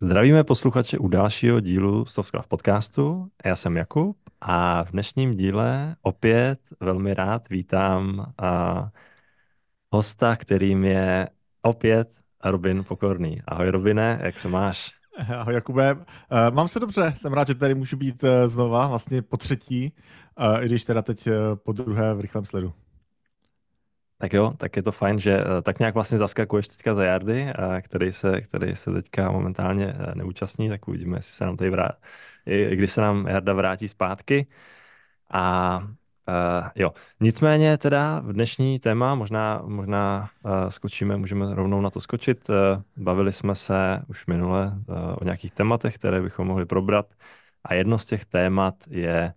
Zdravíme posluchače u dalšího dílu Softcraft podcastu. Já jsem Jakub a v dnešním díle opět velmi rád vítám hosta, kterým je opět Robin Pokorný. Ahoj Robine, jak se máš? Ahoj Jakube, eh, mám se dobře, jsem rád, že tady můžu být eh, znova, vlastně po třetí, eh, i když teda teď po druhé v rychlém sledu. Tak jo, tak je to fajn, že eh, tak nějak vlastně zaskakuješ teďka za Jardy, eh, který se, který se teďka momentálně eh, neúčastní, tak uvidíme, jestli se nám tady vrátí, když se nám Jarda vrátí zpátky. A uh, jo, nicméně teda v dnešní téma, možná, možná uh, skočíme, můžeme rovnou na to skočit. Uh, bavili jsme se už minule uh, o nějakých tématech, které bychom mohli probrat. A jedno z těch témat je,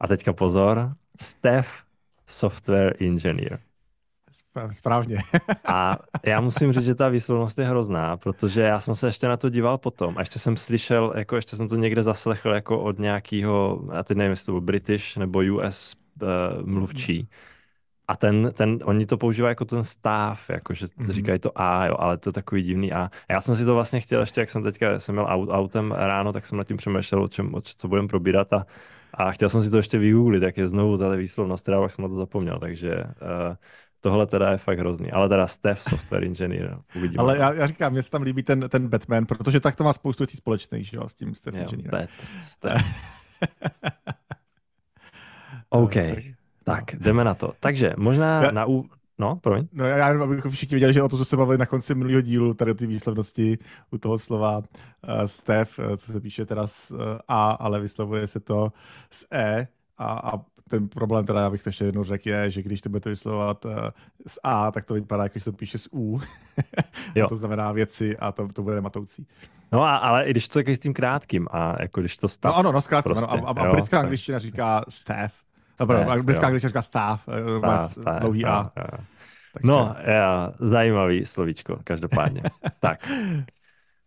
a teďka pozor, Steph Software Engineer. Správně. a já musím říct, že ta výslovnost je hrozná, protože já jsem se ještě na to díval potom a ještě jsem slyšel, jako ještě jsem to někde zaslechl jako od nějakého, já teď nevím, jestli to byl British nebo US uh, eh, mluvčí. A ten, ten, oni to používají jako ten stav, jako že mm-hmm. říkají to A, jo, ale to je takový divný A. Já jsem si to vlastně chtěl ještě, jak jsem teďka jsem měl aut, autem ráno, tak jsem nad tím přemýšlel, o čem, o co budeme probírat a, a chtěl jsem si to ještě vygooglit, jak je znovu ta výslovnost, teda pak jsem na to zapomněl, takže uh, Tohle teda je fakt hrozný. Ale teda Steph, software engineer, uvidíme. Ale já, já říkám, mně se tam líbí ten, ten Batman, protože tak to má spoustu věcí společných, že jo, s tím Steph engineer. Bat, Steph. OK, tak jdeme na to. Takže možná já, na ú... No, promiň. No já jenom, abychom všichni věděli, že o to, co se bavili na konci minulého dílu, tady ty výslednosti u toho slova uh, Steph, uh, co se píše teda s uh, A, ale vyslovuje se to s E a, a ten problém, teda já bych to ještě jednou řekl, je, že když to budete vyslovovat uh, s A, tak to vypadá, jako že to píše s U. jo. to znamená věci a to, to bude matoucí. No a, ale i když to je s tím krátkým a jako když to stav. No ano, no s krátkým, prostě, ano. A, a, a britská angličtina říká staff. Dobro, britská angličtina říká staff, eh, staff, staff dlouhý A. Jo, jo. no, já, zajímavý slovíčko, každopádně. tak.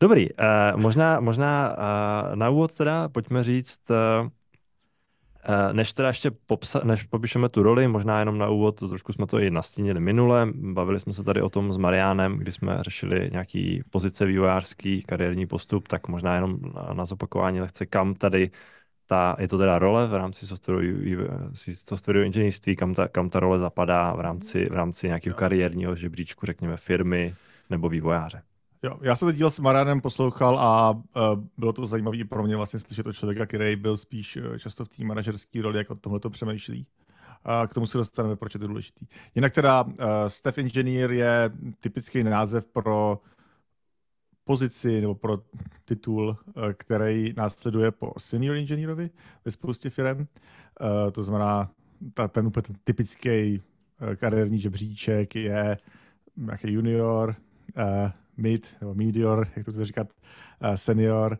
Dobrý, uh, možná, možná uh, na úvod teda pojďme říct, uh, Eh, než teda ještě popsa- než popíšeme tu roli, možná jenom na úvod, trošku jsme to i nastínili minule, bavili jsme se tady o tom s Mariánem, kdy jsme řešili nějaký pozice vývojářský, kariérní postup, tak možná jenom na, na zopakování lehce, kam tady ta, je to teda role v rámci softwarového inženýrství, kam ta, kam ta role zapadá v rámci, v rámci nějakého kariérního žebříčku, řekněme, firmy nebo vývojáře. Jo, já jsem teď díl s Marianem poslouchal a uh, bylo to zajímavé i pro mě vlastně slyšet od člověka, který byl spíš uh, často v té manažerské roli, jak o tomhle to přemýšlí. A k tomu se dostaneme, proč je to důležitý. Jinak teda uh, Staff Engineer je typický název pro pozici nebo pro titul, uh, který následuje po Senior Engineerovi ve spoustě firm. Uh, to znamená, ta, ten úplně ten typický uh, kariérní žebříček je nějaký junior, uh, mid, nebo medior, jak to chci říkat, uh, senior,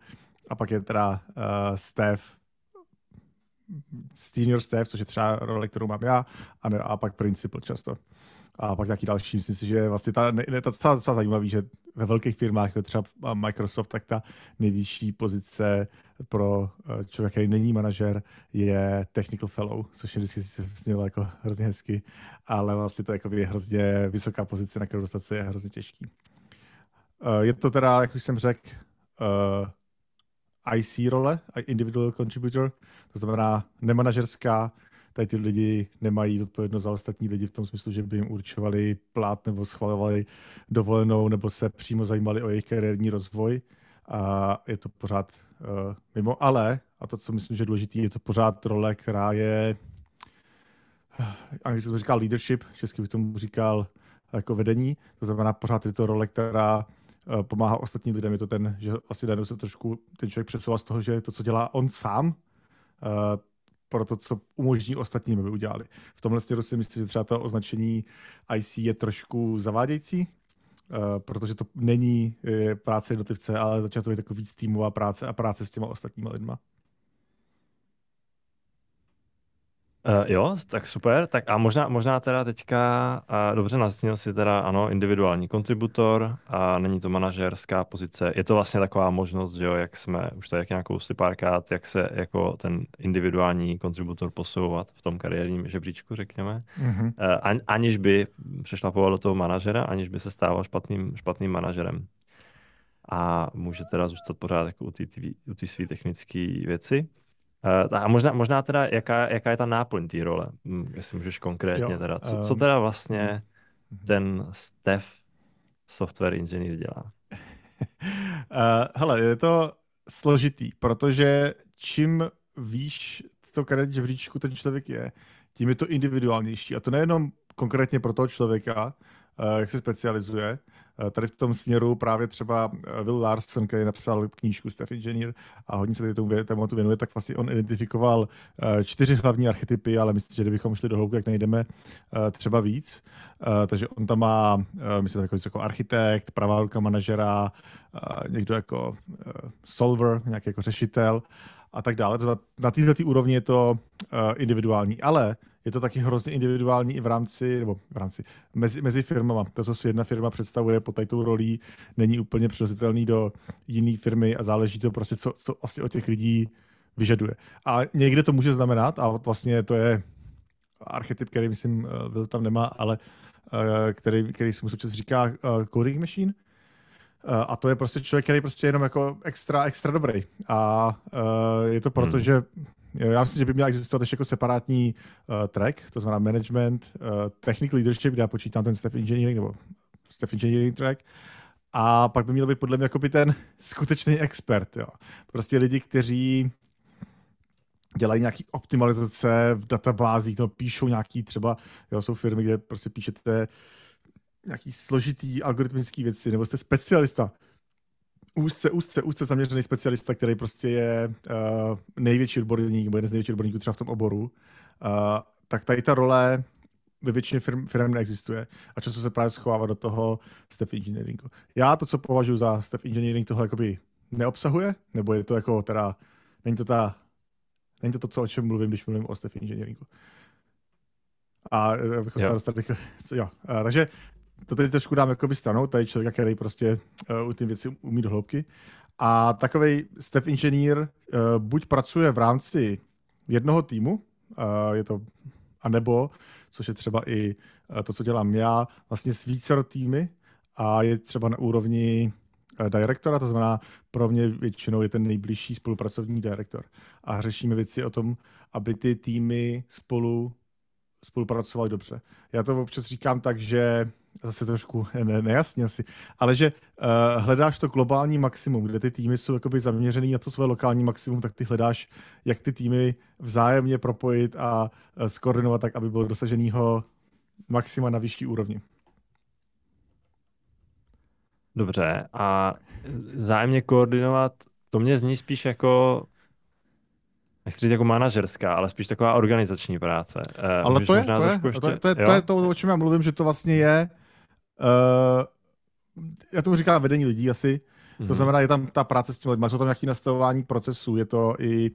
a pak je teda uh, staff, senior staff, což je třeba role, kterou mám já, a, ne, a pak principal často. A pak nějaký další, myslím si, že vlastně ta, ne, ta docela, docela zajímavý, že ve velkých firmách, jako třeba Microsoft, tak ta nejvyšší pozice pro člověka, který není manažer, je technical fellow, což je vždycky znělo jako hrozně hezky, ale vlastně to je hrozně vysoká pozice, na kterou dostat se je hrozně těžký. Uh, je to teda, jak už jsem řekl, eh, IC role, Individual Contributor, to znamená nemanažerská, tady ty lidi nemají odpovědnost za ostatní lidi v tom smyslu, že by jim určovali plát nebo schvalovali dovolenou nebo se přímo zajímali o jejich kariérní rozvoj. A je to pořád uh, mimo, ale, a to, co myslím, že je důležité, je to pořád role, která je, anglicky to říká leadership, česky bych tomu říkal jako vedení, to znamená pořád je to role, která Eh, pomáhá ostatním lidem. Je to ten, že asi najednou se trošku ten člověk přesouvá z toho, že to, co dělá on sám, eh, pro to, co umožní ostatním, aby udělali. V tomhle směru si myslím, že třeba to označení IC je trošku zavádějící, eh, protože to není práce jednotlivce, ale začíná to být jako víc týmová práce a práce s těma ostatníma lidma. Uh, jo, tak super. Tak a možná, možná teda teďka, uh, dobře nasnil si teda, ano, individuální kontributor a není to manažerská pozice. Je to vlastně taková možnost, že jo, jak jsme už tady jak nějakou párkrát, jak se jako ten individuální kontributor posouvat v tom kariérním žebříčku, řekněme, mm-hmm. uh, an, aniž by přešlapoval do toho manažera, aniž by se stával špatným, špatným manažerem. a může teda zůstat pořád jako u té své technické věci. Uh, a možná, možná teda, jaká, jaká je ta náplň té role, hm, jestli můžeš konkrétně jo, teda, co, co ehm, teda vlastně um, ten Steph software engineer dělá? uh, hele, je to složitý, protože čím víš to kredit žebříčku ten člověk je, tím je to individuálnější. A to nejenom konkrétně pro toho člověka, uh, jak se specializuje, Eh, tady v tom směru právě třeba eh, Will Larson, který napsal knížku Steph Engineer a hodně se tomu tématu věnuje, tak vlastně on identifikoval eh, čtyři hlavní archetypy, ale myslím, že kdybychom šli do hloubky, jak najdeme třeba víc. Takže on tam má, myslím, jako, jako architekt, pravá ruka manažera, někdo jako solver, nějaký jako řešitel a tak dále. Na, na této úrovni je to individuální, ale je to taky hrozně individuální i v rámci, nebo v rámci, mezi, mezi firmama. To, co si jedna firma představuje pod tou rolí, není úplně přenositelný do jiné firmy a záleží to prostě, co, co asi od těch lidí vyžaduje. A někde to může znamenat, a vlastně to je archetyp, který myslím, byl tam nemá, ale eh, který, který se mu říká uh, coding machine, eh, a to je prostě člověk, který prostě jenom jako extra, extra dobrý. A uh, je to proto, hmm. že já myslím, že by měl existovat ještě jako separátní uh, track, to znamená management, uh, technical leadership, kde já počítám ten staff engineering nebo staff engineering track. A pak by měl být podle mě jako by ten skutečný expert. Jo. Prostě lidi, kteří dělají nějaký optimalizace v databázích, no, píšou nějaký třeba, jo, jsou firmy, kde prostě píšete nějaký složitý algoritmický věci, nebo jste specialista úzce, úzce, úzce zaměřený specialista, který prostě je uh, největší odborník, nebo jeden z největších odborníků třeba v tom oboru, uh, tak tady ta role ve většině firm, firm neexistuje a často se právě schovává do toho staff engineeringu. Já to, co považuji za staff engineering, tohle jakoby neobsahuje, nebo je to jako teda, není to ta, není to to, co, o čem mluvím, když mluvím o staff engineeringu. A eh, abychom se dostali, jo. A, takže to teď trošku dám jakoby stranou, tady člověka, který prostě uh, ty věci umí do hloubky. A takový step inženýr uh, buď pracuje v rámci jednoho týmu, uh, je to, anebo, což je třeba i uh, to, co dělám já, vlastně s více týmy a je třeba na úrovni direktora, to znamená pro mě většinou je ten nejbližší spolupracovní direktor. A řešíme věci o tom, aby ty týmy spolu spolupracovali dobře. Já to občas říkám tak, že zase trošku ne, nejasně asi, ale že uh, hledáš to globální maximum, kde ty týmy jsou jakoby zaměřený na to své lokální maximum, tak ty hledáš, jak ty týmy vzájemně propojit a uh, skoordinovat tak, aby bylo dosaženého maxima na vyšší úrovni. Dobře, a zájemně koordinovat, to mě zní spíš jako nechci říct jako manažerská, ale spíš taková organizační práce. Uh, ale to je, to, je, ještě... to, je, to, je, to je to, o čem já mluvím, že to vlastně je Uh, já tomu říkám vedení lidí asi. Mm-hmm. To mhm. znamená, je tam ta práce s těmi lidmi, jsou tam nějaké nastavování procesů, je to i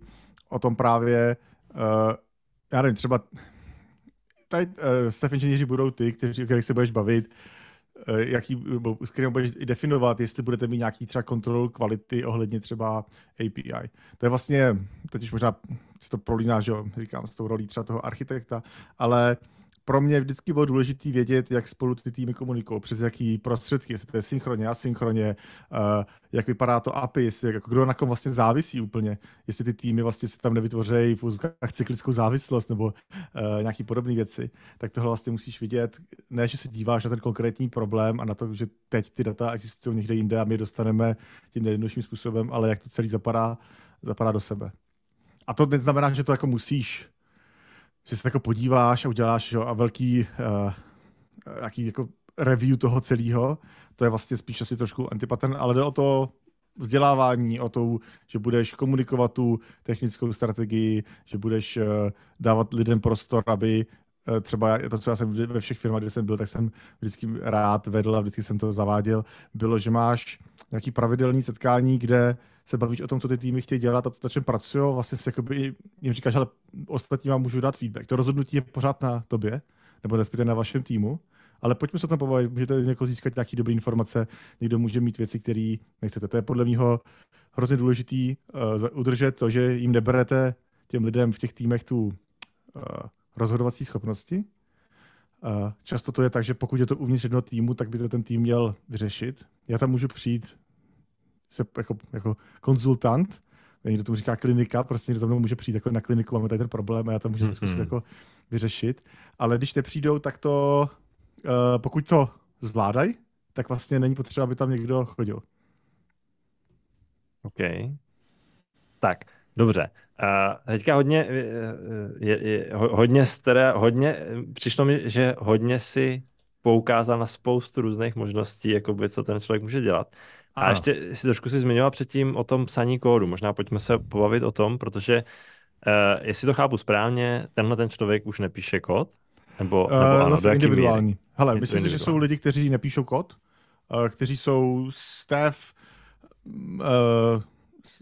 o tom právě, uh, já nevím, třeba tady uh, staff inženýři budou ty, kteří, o kterých se budeš bavit, uh, jaký, s kterým budeš definovat, jestli budete mít nějaký třeba kontrolu kvality ohledně třeba API. To je vlastně, teď už možná si to prolíná, že jo, říkám, s tou rolí třeba toho architekta, ale uh, pro mě vždycky bylo důležité vědět, jak spolu ty týmy komunikují, přes jaký prostředky, jestli to je synchronně, asynchronně, uh, jak vypadá to API, jestli, jako kdo na kom vlastně závisí úplně, jestli ty týmy vlastně se tam nevytvořejí v cyklickou závislost nebo uh, nějaký podobné věci, tak tohle vlastně musíš vidět, ne, že se díváš na ten konkrétní problém a na to, že teď ty data existují někde jinde a my je dostaneme tím nejjednodušším způsobem, ale jak to celý zapadá, zapadá do sebe. A to neznamená, že to jako musíš že se jako podíváš a uděláš jo, a velký uh, jaký jako review toho celého. To je vlastně spíš asi trošku antipattern, ale jde o to vzdělávání, o to, že budeš komunikovat tu technickou strategii, že budeš uh, dávat lidem prostor, aby třeba to, co já jsem ve všech firmách, kde jsem byl, tak jsem vždycky rád vedl a vždycky jsem to zaváděl, bylo, že máš nějaký pravidelný setkání, kde se bavíš o tom, co ty týmy chtějí dělat a na čem pracují, vlastně si jakoby jim říkáš, ale ostatní vám můžu dát feedback. To rozhodnutí je pořád na tobě, nebo respektive na vašem týmu, ale pojďme se tam pobavit, můžete někoho získat nějaké dobré informace, někdo může mít věci, které nechcete. To je podle mého hrozně důležitý uh, udržet to, že jim neberete těm lidem v těch týmech tu uh, rozhodovací schopnosti. Často to je tak, že pokud je to uvnitř jednoho týmu, tak by to ten tým měl vyřešit. Já tam můžu přijít se jako, jako konzultant, někdo tomu říká klinika, prostě někdo za mnou může přijít jako na kliniku, máme tady ten problém a já to můžu mm-hmm. zkusit jako vyřešit. Ale když nepřijdou, tak to, uh, pokud to zvládají, tak vlastně není potřeba, aby tam někdo chodil. OK. Tak, dobře. A teďka hodně, je, je, hodně, staré, hodně, přišlo mi, že hodně si poukázal na spoustu různých možností, jakoby, co ten člověk může dělat. A ano. ještě si trošku si zmiňoval předtím o tom psaní kódu. Možná pojďme se pobavit o tom, protože uh, jestli to chápu správně, tenhle ten člověk už nepíše kód? Nebo, nebo uh, ano, zase individuální. Míry? Hele, myslím si, že jsou lidi, kteří nepíšou kód, uh, kteří jsou staff, uh,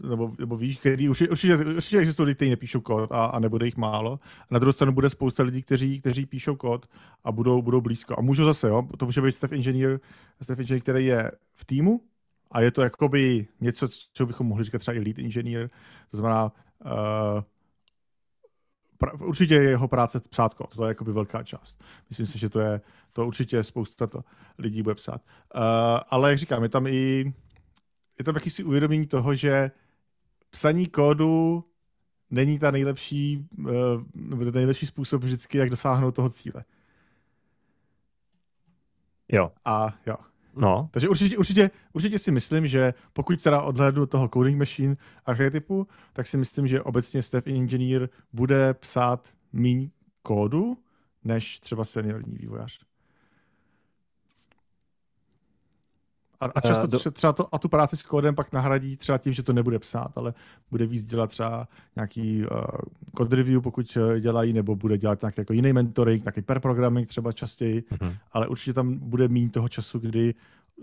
nebo, nebo víš, který už, určitě, určitě existují lidi, kteří nepíšou kód a, a nebude jich málo. A na druhou stranu bude spousta lidí, kteří, kteří píšou kód a budou, budou blízko. A můžu zase, jo, to může být staff engineer, staff engineer, který je v týmu a je to jakoby něco, co bychom mohli říkat třeba i lead engineer, to znamená uh, pra, určitě je jeho práce psát kód, to je jakoby velká část. Myslím si, že to je, to určitě spousta to lidí bude psát. Uh, ale jak říkám, je tam i je tam jakýsi uvědomění toho, že psaní kódu není ta nejlepší, uh, ten nejlepší způsob vždycky, jak dosáhnout toho cíle. Jo. A jo. No. Takže určitě, určitě, určitě si myslím, že pokud teda odhledu toho coding machine archetypu, tak si myslím, že obecně staff engineer bude psát méně kódu, než třeba seniorní vývojář. A, a často uh, do... třeba to, a tu práci s kódem pak nahradí třeba tím, že to nebude psát, ale bude víc dělat třeba nějaký uh, code review, pokud eh, dělají, nebo bude dělat nějaký jako jiný mentoring, nějaký per programming třeba častěji, uh-huh. ale určitě tam bude méně toho času, kdy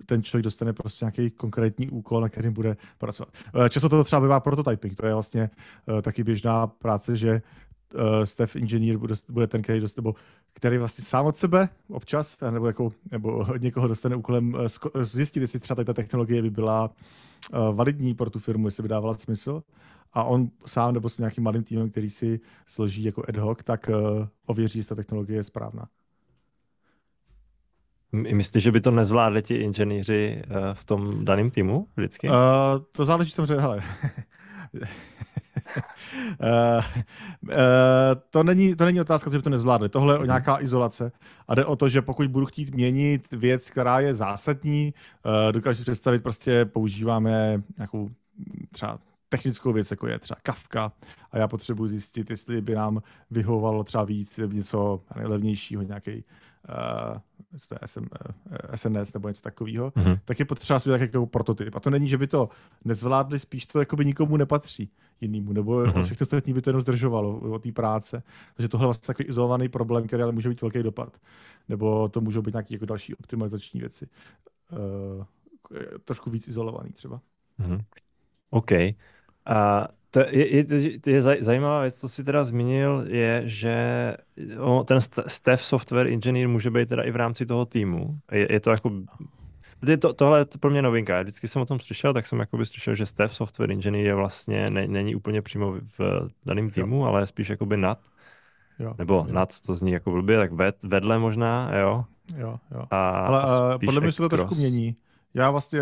ten člověk dostane prostě nějaký konkrétní úkol, na kterým bude pracovat. Často to třeba bývá prototyping, to je vlastně uh, taky běžná práce, že uh, staff engineer bude, bude ten, který, dost, nebo, který vlastně sám od sebe občas, nebo, jako, nebo od někoho dostane úkolem uh, zjistit, jestli třeba ta technologie by byla uh, validní pro tu firmu, jestli by dávala smysl. A on sám nebo s nějakým malým týmem, který si složí jako ad hoc, tak uh, ověří, jestli ta technologie je správná. Myslíš, že by to nezvládli ti inženýři v tom daném týmu vždycky? Uh, to záleží samozřejmě, hele. Uh, to, není, to není otázka, že by to nezvládli. Tohle je o mhm. nějaká izolace a jde o to, že pokud budu chtít měnit věc, která je zásadní, uh, dokážu si představit, prostě používáme nějakou třeba technickou věc, jako je třeba Kafka a já potřebuji zjistit, jestli by nám vyhovovalo třeba víc něco levnějšího, nějaký uh, to je SM, uh, SNS nebo něco takového, mm-hmm. tak je potřeba si tak jako prototyp. A to není, že by to nezvládli, spíš to jako by nikomu nepatří jinému, nebo mm-hmm. všechno ostatní by to jenom zdržovalo o té práce. Takže tohle je vlastně takový izolovaný problém, který ale může být velký dopad. Nebo to můžou být nějaké jako další optimalizační věci. Uh, trošku víc izolovaný třeba. Mm-hmm. OK. A to je, je, je zajímavá věc, co jsi teda zmínil, je, že ten staff software engineer může být teda i v rámci toho týmu. Je, je to jako to, tohle je pro mě novinka. Vždycky jsem o tom slyšel, tak jsem jakoby slyšel, že staff software engineer je vlastně, ne, není úplně přímo v daném týmu, jo. ale spíš jakoby nad. Jo, Nebo jo. nad, to zní jako blbě, tak ved, vedle možná, jo. Jo, jo. A, ale a podle mě se to trošku mění. Já vlastně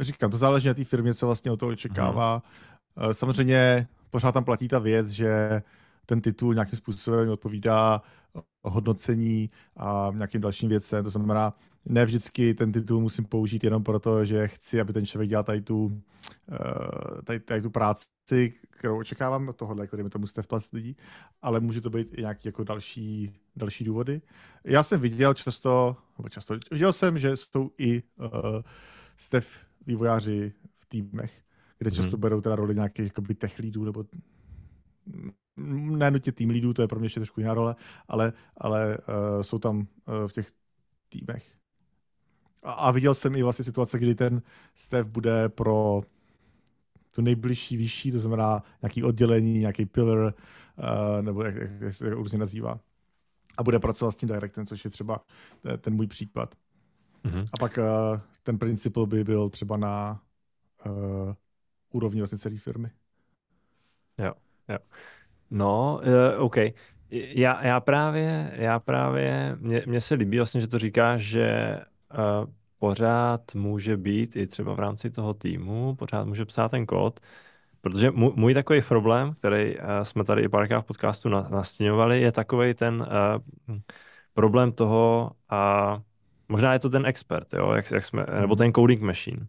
říkám, to záleží na té firmě, co vlastně o to očekává. Hmm. Samozřejmě pořád tam platí ta věc, že ten titul nějakým způsobem odpovídá hodnocení a nějakým dalším věcem. To znamená, ne vždycky ten titul musím použít jenom proto, že chci, aby ten člověk dělal tady tu, eh, tady, tady tu práci, kterou očekávám od tohohle, jako dejme tomu Steph Plus lidí, ale může to být i nějaké jako další, další důvody. Já jsem viděl často, nebo často, viděl jsem, že jsou i uh, Steph vývojáři v týmech, kde často hmm. berou teda roli nějakých jakoby tech leadů, nebo ne nutně tým leadů, to je pro mě ještě trošku jiná role, ale, ale uh, jsou tam uh, v těch týmech. A, a viděl jsem i vlastně situace, kdy ten Steph bude pro tu nejbližší vyšší, to znamená nějaký oddělení, nějaký pillar, uh, nebo jak, jak, jak se různě nazývá. A bude pracovat s tím directem, což je třeba ten můj případ. Mm-hmm. A pak uh, ten principal by byl třeba na uh, úrovni vlastně celé firmy. Jo, jo. No, uh, OK. Já, já právě, já právě, mně, mně se líbí vlastně, že to říká, že uh, pořád může být i třeba v rámci toho týmu, pořád může psát ten kód, protože můj, můj takový problém, který uh, jsme tady i párkrát v podcastu nastěňovali, je takový ten uh, problém toho, a uh, možná je to ten expert, jo, jak, jak jsme, nebo ten coding machine.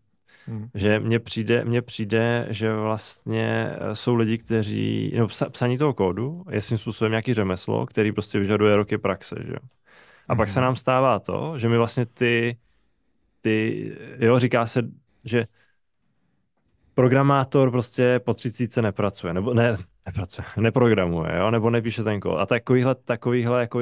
Hmm. Že mně přijde, mně přijde, že vlastně eh, jsou lidi, kteří, no psaní toho kódu je svým způsobem nějaký řemeslo, který prostě vyžaduje roky praxe, že A hmm. pak se hmm. nám stává to, že my vlastně ty, ty, jo, říká se, že programátor prostě po třicíce nepracuje, nebo ne, nepracuje, neprogramuje, jo, nebo nepíše ten kód. A takovýhle, takovýhle jako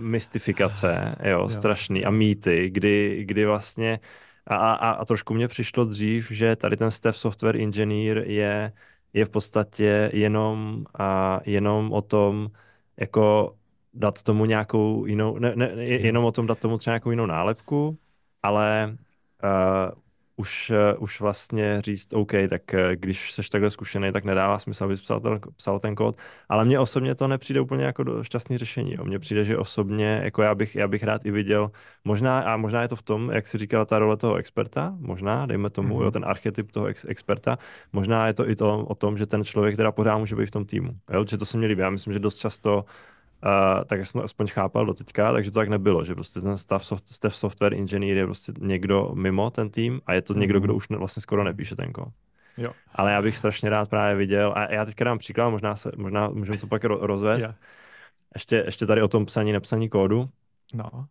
mystifikace, jo, jo, strašný a mýty, kdy, kdy vlastně a, a, a trošku mě přišlo dřív, že tady ten Steph Software Engineer je, je v podstatě jenom, a jenom o tom, jako dát tomu nějakou jinou, ne, ne, jenom o tom dát tomu třeba nějakou jinou nálepku, ale uh, už, uh, už vlastně říct, OK, tak uh, když jsi takhle zkušený, tak nedává smysl, abys psal ten, psal ten kód. Ale mně osobně to nepřijde úplně jako do šťastný řešení. Jo. Mně přijde, že osobně, jako já bych, já bych rád i viděl, možná, a možná je to v tom, jak si říkala, ta role toho experta, možná, dejme tomu, mm-hmm. jo, ten archetyp toho ex- experta, možná je to i to o tom, že ten člověk, která pořád může být v tom týmu. Jo, že to se mi líbí. Já myslím, že dost často Uh, tak jsem to aspoň chápal do teďka, takže to tak nebylo, že prostě ten stav, soft, stav software engineer je prostě někdo mimo ten tým a je to mm-hmm. někdo, kdo už ne, vlastně skoro nepíše ten kód. Jo. Ale já bych strašně rád právě viděl, a já teďka dám příklad, možná, se, možná můžeme to pak rozvést, yeah. ještě, ještě tady o tom psaní, nepsaní kódu. No. Uh,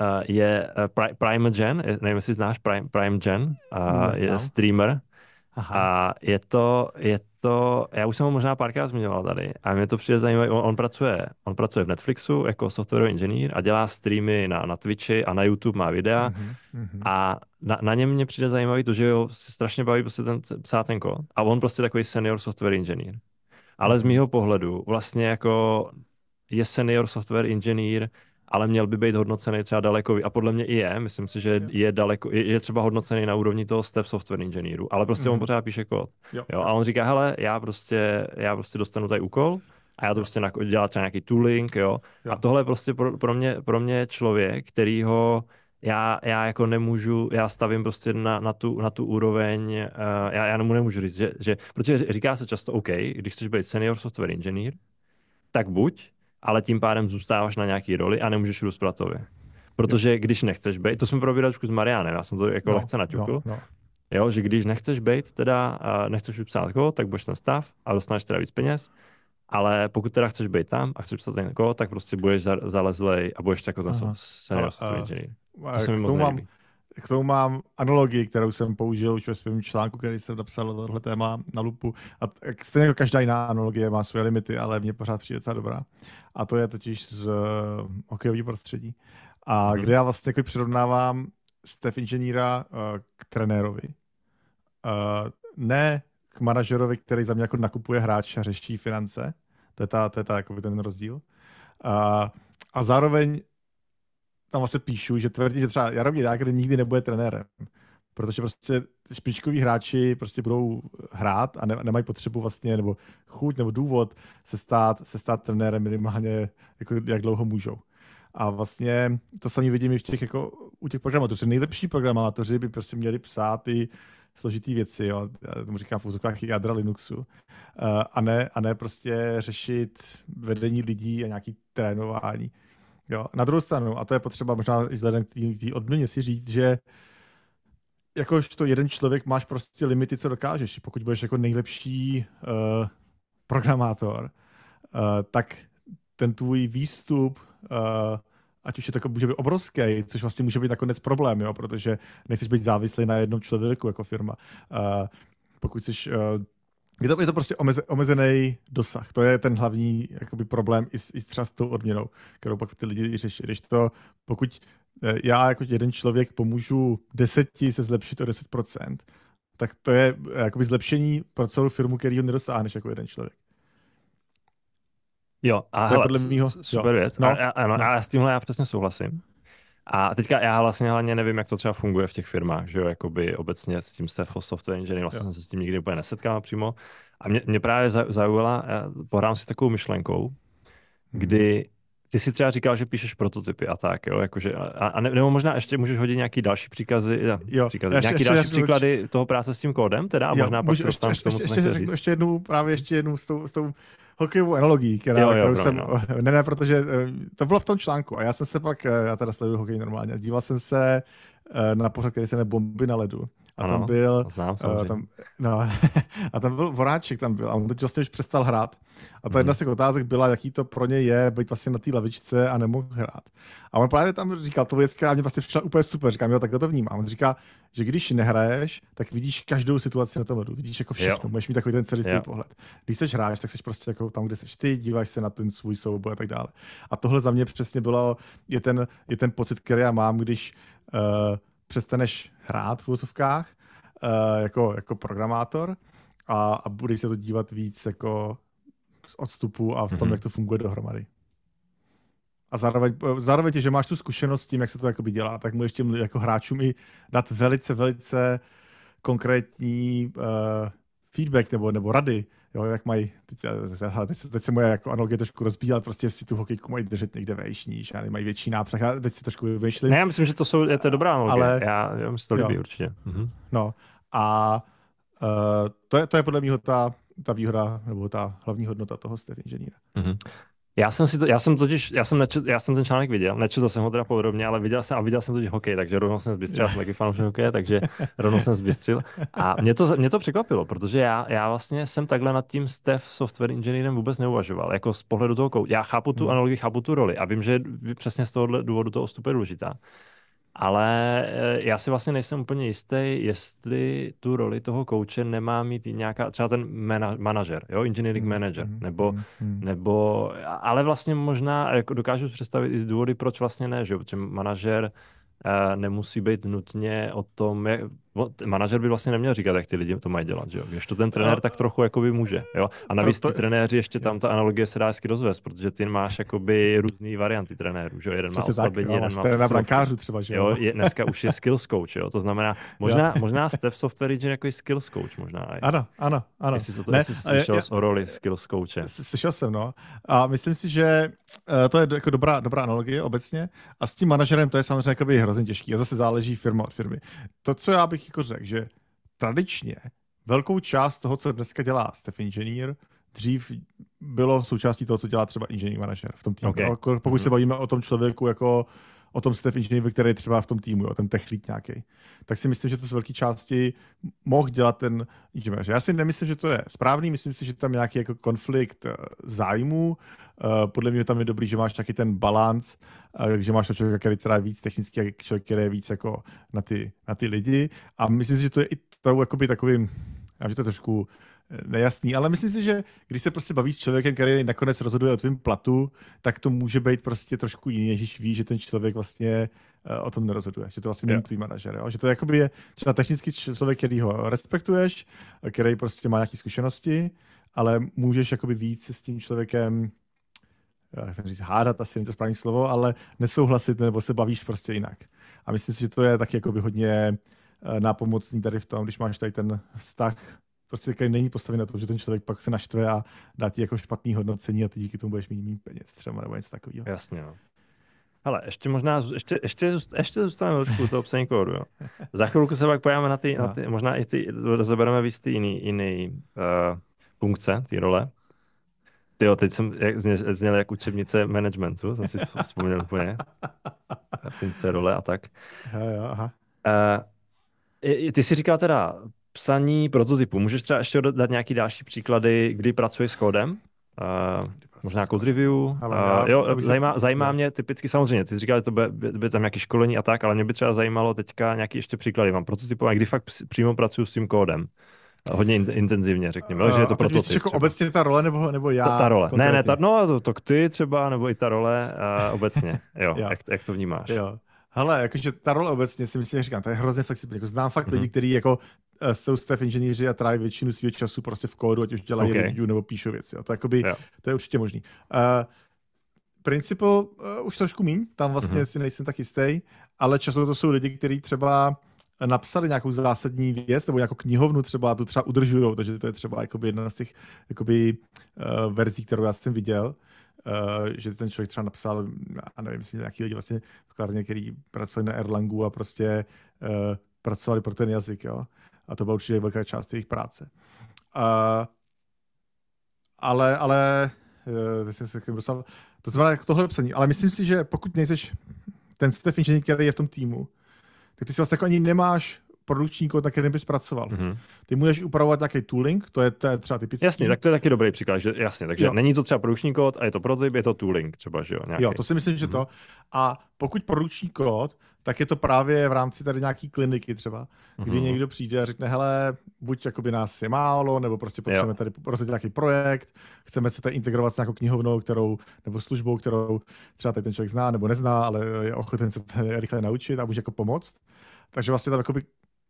uh, je uh, Primegen, nevím, jestli znáš Prime, Primegen, uh, je streamer, Aha. a je to, je to, já už jsem ho možná párkrát zmiňoval tady a mě to přijde zajímavé, on, on, pracuje, on pracuje v Netflixu jako software engineer a dělá streamy na, na Twitchi a na YouTube má videa mm-hmm. a na, na něm mě přijde zajímavý to, že ho se strašně baví prostě ten, psát ten kód a on prostě takový senior software engineer. Ale z mhm. mýho pohledu vlastně jako je senior software engineer ale měl by být hodnocený třeba daleko, a podle mě i je, myslím si, že je daleko, je, je třeba hodnocený na úrovni toho Steph software engineeru, ale prostě mm. on mhm. pořád píše kód. Jo. jo. A on říká, hele, já prostě, já prostě dostanu tady úkol, a já to prostě dělám třeba nějaký tooling, jo. jo. A tohle je prostě pro, pro, mě, pro mě člověk, který ho já, já jako nemůžu, já stavím prostě na, na, tu, na tu úroveň, uh, já, já mu nemůžu říct, že, že, protože říká se často, OK, když chceš být senior software engineer, tak buď, ale tím pádem zůstáváš na nějaký roli a nemůžeš růst platově. Protože když nechceš být, to jsme probírali trošku s Marianem, já jsem to jako no, lehce naťukl, no, no. Jo, že když nechceš být, teda a nechceš už psát kód, tak budeš ten stav a dostaneš teda víc peněz, ale pokud teda chceš být tam a chceš psát ten kód, tak prostě budeš zalezlej a budeš jako ten senior software engineer. To se mi moc mám, k tomu mám analogii, kterou jsem použil už ve svém článku, který jsem napsal tohle téma na lupu. A stejně jako každá jiná analogie má své limity, ale mě pořád přijde docela dobrá. A to je totiž z uh, hokejového prostředí. A hmm. kde já vlastně jako přirovnávám staff inženýra uh, k trenérovi. Uh, ne k manažerovi, který za mě jako nakupuje hráč a řeší finance. To je, ta, to je ta, jako ten rozdíl. Uh, a zároveň tam vlastně píšu, že tvrdí, že třeba Jaromír Jágr nikdy nebude trenérem. Protože prostě špičkoví hráči prostě budou hrát a ne, nemají potřebu vlastně, nebo chuť, nebo důvod se stát, se stát trenérem minimálně, jako jak dlouho můžou. A vlastně to samé vidím i v těch, jako, u těch programátorů. Nejlepší programátoři by prostě měli psát ty složitý věci, jo. Já tomu říkám v úzokách jádra Linuxu. Uh, a, ne, a ne prostě řešit vedení lidí a nějaký trénování. Jo. Na druhou stranu, a to je potřeba možná i vzhledem k té odměně si říct, že jakožto jeden člověk máš prostě limity, co dokážeš. Pokud budeš jako nejlepší uh, programátor, uh, tak ten tvůj výstup, uh, ať už je to může být obrovský, což vlastně může být nakonec problém, jo, protože nechceš být závislý na jednom člověku jako firma. Uh, pokud jsi uh, je to, je to prostě omeze, omezený dosah. To je ten hlavní jakoby, problém i s, i třeba s tou odměnou, kterou pak ty lidi řeší. Když to, pokud eh, já jako jeden člověk pomůžu deseti se zlepšit o 10%, tak to je eh, jakoby zlepšení pro celou firmu, který ho nedosáhneš jako jeden člověk. Jo, a hele, podle mýho, super jo. věc. No, a, ano, no. a s tímhle já přesně souhlasím. A teďka já vlastně hlavně nevím, jak to třeba funguje v těch firmách, že jo, jakoby obecně s tím Cepho Software Engineering, vlastně jo. jsem se s tím nikdy úplně nesetkal přímo. A mě, mě právě zaujala, pohrám si takovou myšlenkou, mhm. kdy ty si třeba říkal, že píšeš prototypy a tak, jo, jakože, a, a ne, nebo možná ještě můžeš hodit nějaký další příkazy, jo, příkazy ještě, nějaký ještě, další ještě, příklady ještě, toho práce s tím kódem, teda, a jo, možná pak se dostaneme k tomu, co ještě, říct. ještě jednu, právě ještě jednu s tou, s tou hokejovou analogií, která, jo, jo, kterou jsem, no. ne, ne, protože eh, to bylo v tom článku a já jsem se pak, eh, já teda sleduju hokej normálně, díval jsem se eh, na pořad, který se jmenuje Bomby na ledu a ano, tam byl, znám, uh, tam, no, a tam byl Voráček, tam byl, a on teď vlastně už přestal hrát. A ta jedna z těch otázek byla, jaký to pro ně je být vlastně na té lavičce a nemohl hrát. A on právě tam říkal, to věc, která mě vlastně přišla úplně super, říkám, jo, tak to vnímám. On říká, že když nehraješ, tak vidíš každou situaci na tom ledu, vidíš jako všechno, jo. můžeš mít takový ten celý pohled. Když jsi hráč, tak jsi prostě jako tam, kde jsi ty, díváš se na ten svůj souboj a tak dále. A tohle za mě přesně bylo, je ten, je ten pocit, který já mám, když uh, přestaneš hrát v úzovkách uh, jako, jako programátor a, a budeš se to dívat víc jako z odstupu a v tom, mm-hmm. jak to funguje dohromady. A zároveň, zároveň tě, že máš tu zkušenost s tím, jak se to jakoby dělá, tak můžeš těm jako hráčům i dát velice, velice konkrétní uh, feedback nebo, nebo rady, jo, jak mají, teď, teď, teď se moje jako analogie trošku rozbíhat, prostě si tu hokejku mají držet někde vejš, níž, a mají větší nápřeh, a teď si trošku vymýšlím. Ne, já myslím, že to jsou, je to dobrá analogie, ale, já, já myslím, to líbí jo. určitě. Mhm. No, a uh, to, je, to je podle mě ta, ta výhoda, nebo ta hlavní hodnota toho stav inženýra. Mhm. Já jsem si to, já jsem totiž, já jsem, nečet, já jsem ten článek viděl, nečetl jsem ho teda podrobně, ale viděl jsem, a viděl jsem totiž hokej, takže rovnou jsem zbystřil, já jsem taky fanoušek hokeje, takže rovnou jsem zbystřil. A mě to, mě to překvapilo, protože já, já vlastně jsem takhle nad tím Steph software engineerem vůbec neuvažoval, jako z pohledu toho koudu. Já chápu tu hmm. analogii, chápu tu roli a vím, že přesně z tohohle důvodu toho vstupu je důležitá. Ale eh, já si vlastně nejsem úplně jistý, jestli tu roli toho kouče nemá mít nějaká, třeba ten mana, manažer, jo, engineering mm, manager, mm, nebo, mm, nebo, ale vlastně možná jako dokážu představit i z důvody, proč vlastně ne, že jo, protože manažer nemusí být nutně o tom, jak, manažer by vlastně neměl říkat, jak ty lidi to mají dělat, že jo? Když to ten trenér no. tak trochu jakoby může, jo? A navíc ty trenéři ještě tam ta analogie se dá hezky rozvést, protože ty máš jakoby různý varianty trenérů, že jo? Jeden má oslabení, jeden má trenéra brankářů třeba, že jo? jo je, dneska už je skills coach, jo? To znamená, možná, možná jste v software engineer jako skills coach možná. Aj. Ano, ano, ano. Jestli, to, ne, jestli jsi slyšel o roli skills coache. Slyšel jsem, no. A myslím si, že uh, to je jako dobrá, dobrá analogie obecně. A s tím manažerem to je samozřejmě hrozně těžký. A zase záleží firma od firmy. To, co já bych jako řekl, že tradičně velkou část toho, co dneska dělá Steph Engineer, dřív bylo součástí toho, co dělá třeba engineering manager v tom týmu. Okay. Pokud mm-hmm. se bavíme o tom člověku jako o tom Steph Engineer, který je třeba v tom týmu, jo, ten tech lead nějaký, tak si myslím, že to z velké části mohl dělat ten inženýr. Já si nemyslím, že to je správný, myslím si, že tam nějaký jako konflikt eh, zájmů. Uh, podle mě tam je dobrý, že máš taky ten balans, uh, že máš člověka, který je víc technický, a člověk, který je víc jako na ty, na ty lidi. A myslím si, že to je i to, jakoby takovým, já že to je trošku nejasný, ale myslím si, že když se prostě bavíš s člověkem, který nakonec rozhoduje o tvém platu, tak to může být prostě trošku jiný, když ví, že ten člověk vlastně uh, o tom nerozhoduje, že to vlastně není tvůj manažer, jo? že to jakoby je třeba technický člověk, který ho respektuješ, který prostě má nějaké zkušenosti, ale můžeš jakoby víc s tím člověkem jak jsem říct, hádat asi není to správné slovo, ale nesouhlasit nebo se bavíš prostě jinak. A myslím si, že to je taky jakoby hodně eh, nápomocný tady v tom, když máš tady ten vztah prostě který není postavený na to, že ten člověk pak se naštve a dá ti jako špatný hodnocení a ty díky tomu budeš mít méně peněz třeba nebo něco takového. Jasně, no. Hele, ještě možná, ještě, ještě, ještě zůstaneme trošku toho psaní kódu, jo. Za chvilku se pak pojáme na ty, no. na ty možná i ty, rozebereme víc ty jiný, jiný uh, funkce, ty role. Ty teď jsem jak, zněl, zněl jak učebnice managementu, jsem si vzpomněl úplně. Funkce, role a tak. Jo, jo, aha. Uh, ty si říkal teda psaní prototypu. Můžeš třeba ještě dát nějaký další příklady, kdy pracuješ s kódem? Uh, možná code review. Ale já, uh, jo, zajímá, se... zajímá mě typicky samozřejmě, ty jsi říkal, že to bude, bude tam nějaké školení a tak, ale mě by třeba zajímalo teďka nějaký ještě příklady. Mám prototypové, kdy fakt přímo pracuji s tím kódem. Hodně in, intenzivně, řekněme, uh, že je to prototyp. Jako obecně ta role, nebo, nebo já? Ta, ta role. Konkrétně. Ne, ne, ta, no to, to ty třeba, nebo i ta role uh, obecně. Jo, jak, jak to vnímáš? Jo. Hele, jakože ta role obecně si myslím, že říkám, to je hrozně flexibilní. Jako znám fakt mm-hmm. lidi, kteří jako jsou stav inženýři a tráví většinu svého času prostě v kódu, ať už dělají okay. review nebo píšou věci. Jo. To, jakoby, to je určitě možný. Uh, Principal uh, už trošku míň, tam vlastně mm-hmm. si nejsem tak jistý, ale často to jsou lidi, kteří třeba napsali nějakou zásadní věc nebo nějakou knihovnu třeba a tu třeba udržují, takže to je třeba jakoby jedna z těch jakoby, uh, verzí, kterou já jsem viděl. že ten člověk třeba napsal, a nevím, myslím, nějaký lidi vlastně v Klarně, který pracovali na Erlangu a prostě uh, pracovali pro ten jazyk, jo. A to byla určitě velká část jejich práce. Uh, ale, ale, uh, jsem se dostal, to znamená jako tohle psaní, ale myslím si, že pokud nejseš ten inženýr, který je v tom týmu, tak ty si vlastně jako ani nemáš produkční kód, na kterém bys pracoval. Mm-hmm. Ty můžeš upravovat nějaký tooling, to je, třeba typický. Jasně, tak to je taky dobrý příklad, že jasně, takže jo. není to třeba produkční kód a je to prototyp, je to tooling třeba, že jo? Nějaký. Jo, to si myslím, že mm-hmm. to. A pokud produkční kód, tak je to právě v rámci tady nějaký kliniky třeba, kdy mm-hmm. někdo přijde a řekne, hele, buď jakoby nás je málo, nebo prostě potřebujeme tady rozjet nějaký projekt, chceme se tady integrovat s nějakou knihovnou, kterou, nebo službou, kterou třeba tady ten člověk zná nebo nezná, ale je ochoten se rychle naučit a může jako pomoct. Takže vlastně tam jakoby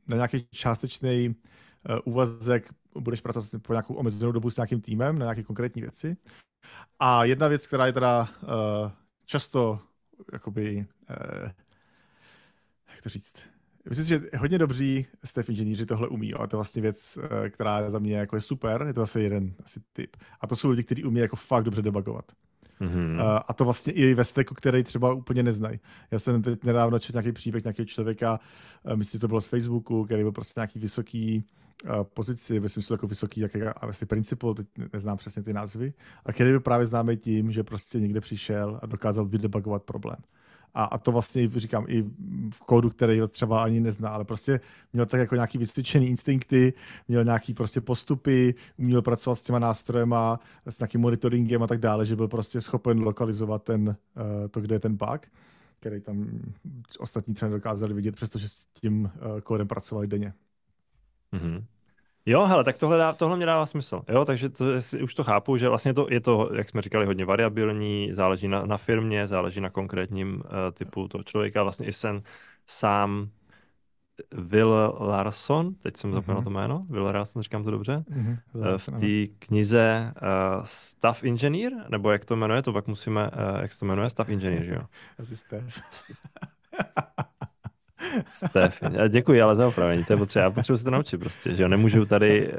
na nějaký částečný uh, úvazek budeš pracovat po nějakou omezenou dobu s nějakým týmem na nějaké konkrétní věci. A jedna věc, která je teda uh, často jakoby, uh, jak to říct, Myslím si, že hodně dobří staff inženýři tohle umí, ale to je vlastně věc, která za mě jako je super, je to vlastně jeden asi typ. A to jsou lidi, kteří umí jako fakt dobře debugovat. Mm-hmm. A to vlastně i ve steku, který třeba úplně neznají. Já jsem teď nedávno četl nějaký příběh nějakého člověka, myslím, že to bylo z Facebooku, který byl prostě nějaký vysoký pozici, myslím, že to jako vysoký, jak je asi principal, teď neznám přesně ty názvy, a který byl právě známý tím, že prostě někde přišel a dokázal vydebugovat problém. A, a to vlastně říkám i v kódu, který třeba ani nezná, ale prostě měl tak jako nějaký vysvědčený instinkty, měl nějaký prostě postupy, uměl pracovat s těma nástrojema, s nějakým monitoringem a tak dále, že byl prostě schopen lokalizovat ten, uh, to, kde je ten bug, který tam ostatní třeba dokázali vidět, přestože s tím uh, kódem pracovali denně. Mm-hmm. Jo, hele, tak tohle, dá, tohle mě dává smysl. Jo, takže to, už to chápu, že vlastně to, je to, jak jsme říkali, hodně variabilní, záleží na, na firmě, záleží na konkrétním uh, typu toho člověka. Vlastně i sen sám Will Larson, teď jsem zapomněl mm-hmm. to jméno, Will Larson, říkám to dobře, mm-hmm. v té knize uh, Staff Engineer, nebo jak to jmenuje, to pak musíme, uh, jak se to jmenuje, Staff Engineer, že jo? Asi. Stef, děkuji ale za opravení, to je potřeba, já potřebuji se to naučit prostě, že jo, nemůžu tady uh,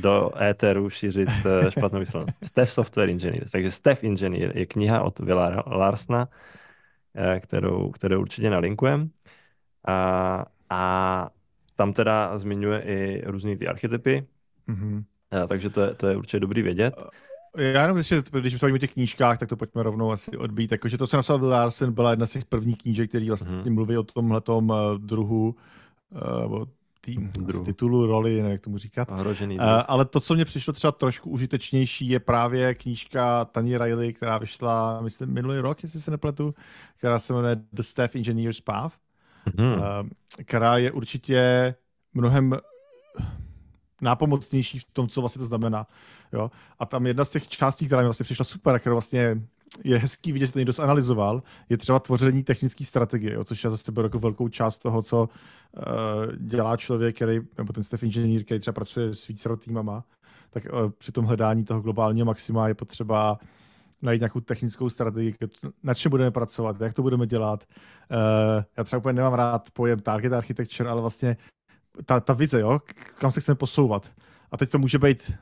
do éteru šířit uh, špatnou výslovnost. Stef Software Engineer, takže Stef Engineer je kniha od Vila Larsna, uh, kterou, kterou určitě nalinkujem a, a tam teda zmiňuje i různý ty archetypy, mm-hmm. takže to je, to je určitě dobrý vědět. Já jenom, že když se o těch knížkách, tak to pojďme rovnou asi odbít. Jakože to, co napsal Will Larsen, byla jedna z těch prvních knížek, který vlastně mm-hmm. mluví o tomhle uh, druhu, uh, tým, titulu, roli, nevím, jak tomu říkat. Ohrožený uh, ale to, co mě přišlo třeba trošku užitečnější, je právě knížka Tani Riley, která vyšla, myslím, minulý rok, jestli se nepletu, která se jmenuje The Staff Engineer's Path, mm-hmm. uh, která je určitě mnohem nápomocnější v tom, co vlastně to znamená. Jo? A tam jedna z těch částí, která mi vlastně přišla super, kterou vlastně je hezký vidět, že to někdo zanalizoval, je třeba tvoření technické strategie, jo? což je zase jako velkou část toho, co uh, dělá člověk, který, nebo ten staff inženýr, který třeba pracuje s více týmama, tak uh, při tom hledání toho globálního maxima je potřeba najít nějakou technickou strategii, na čem budeme pracovat, jak to budeme dělat. Uh, já třeba úplně nemám rád pojem target architecture, ale vlastně ta, ta vize, jo, kam se chceme posouvat. A teď to může být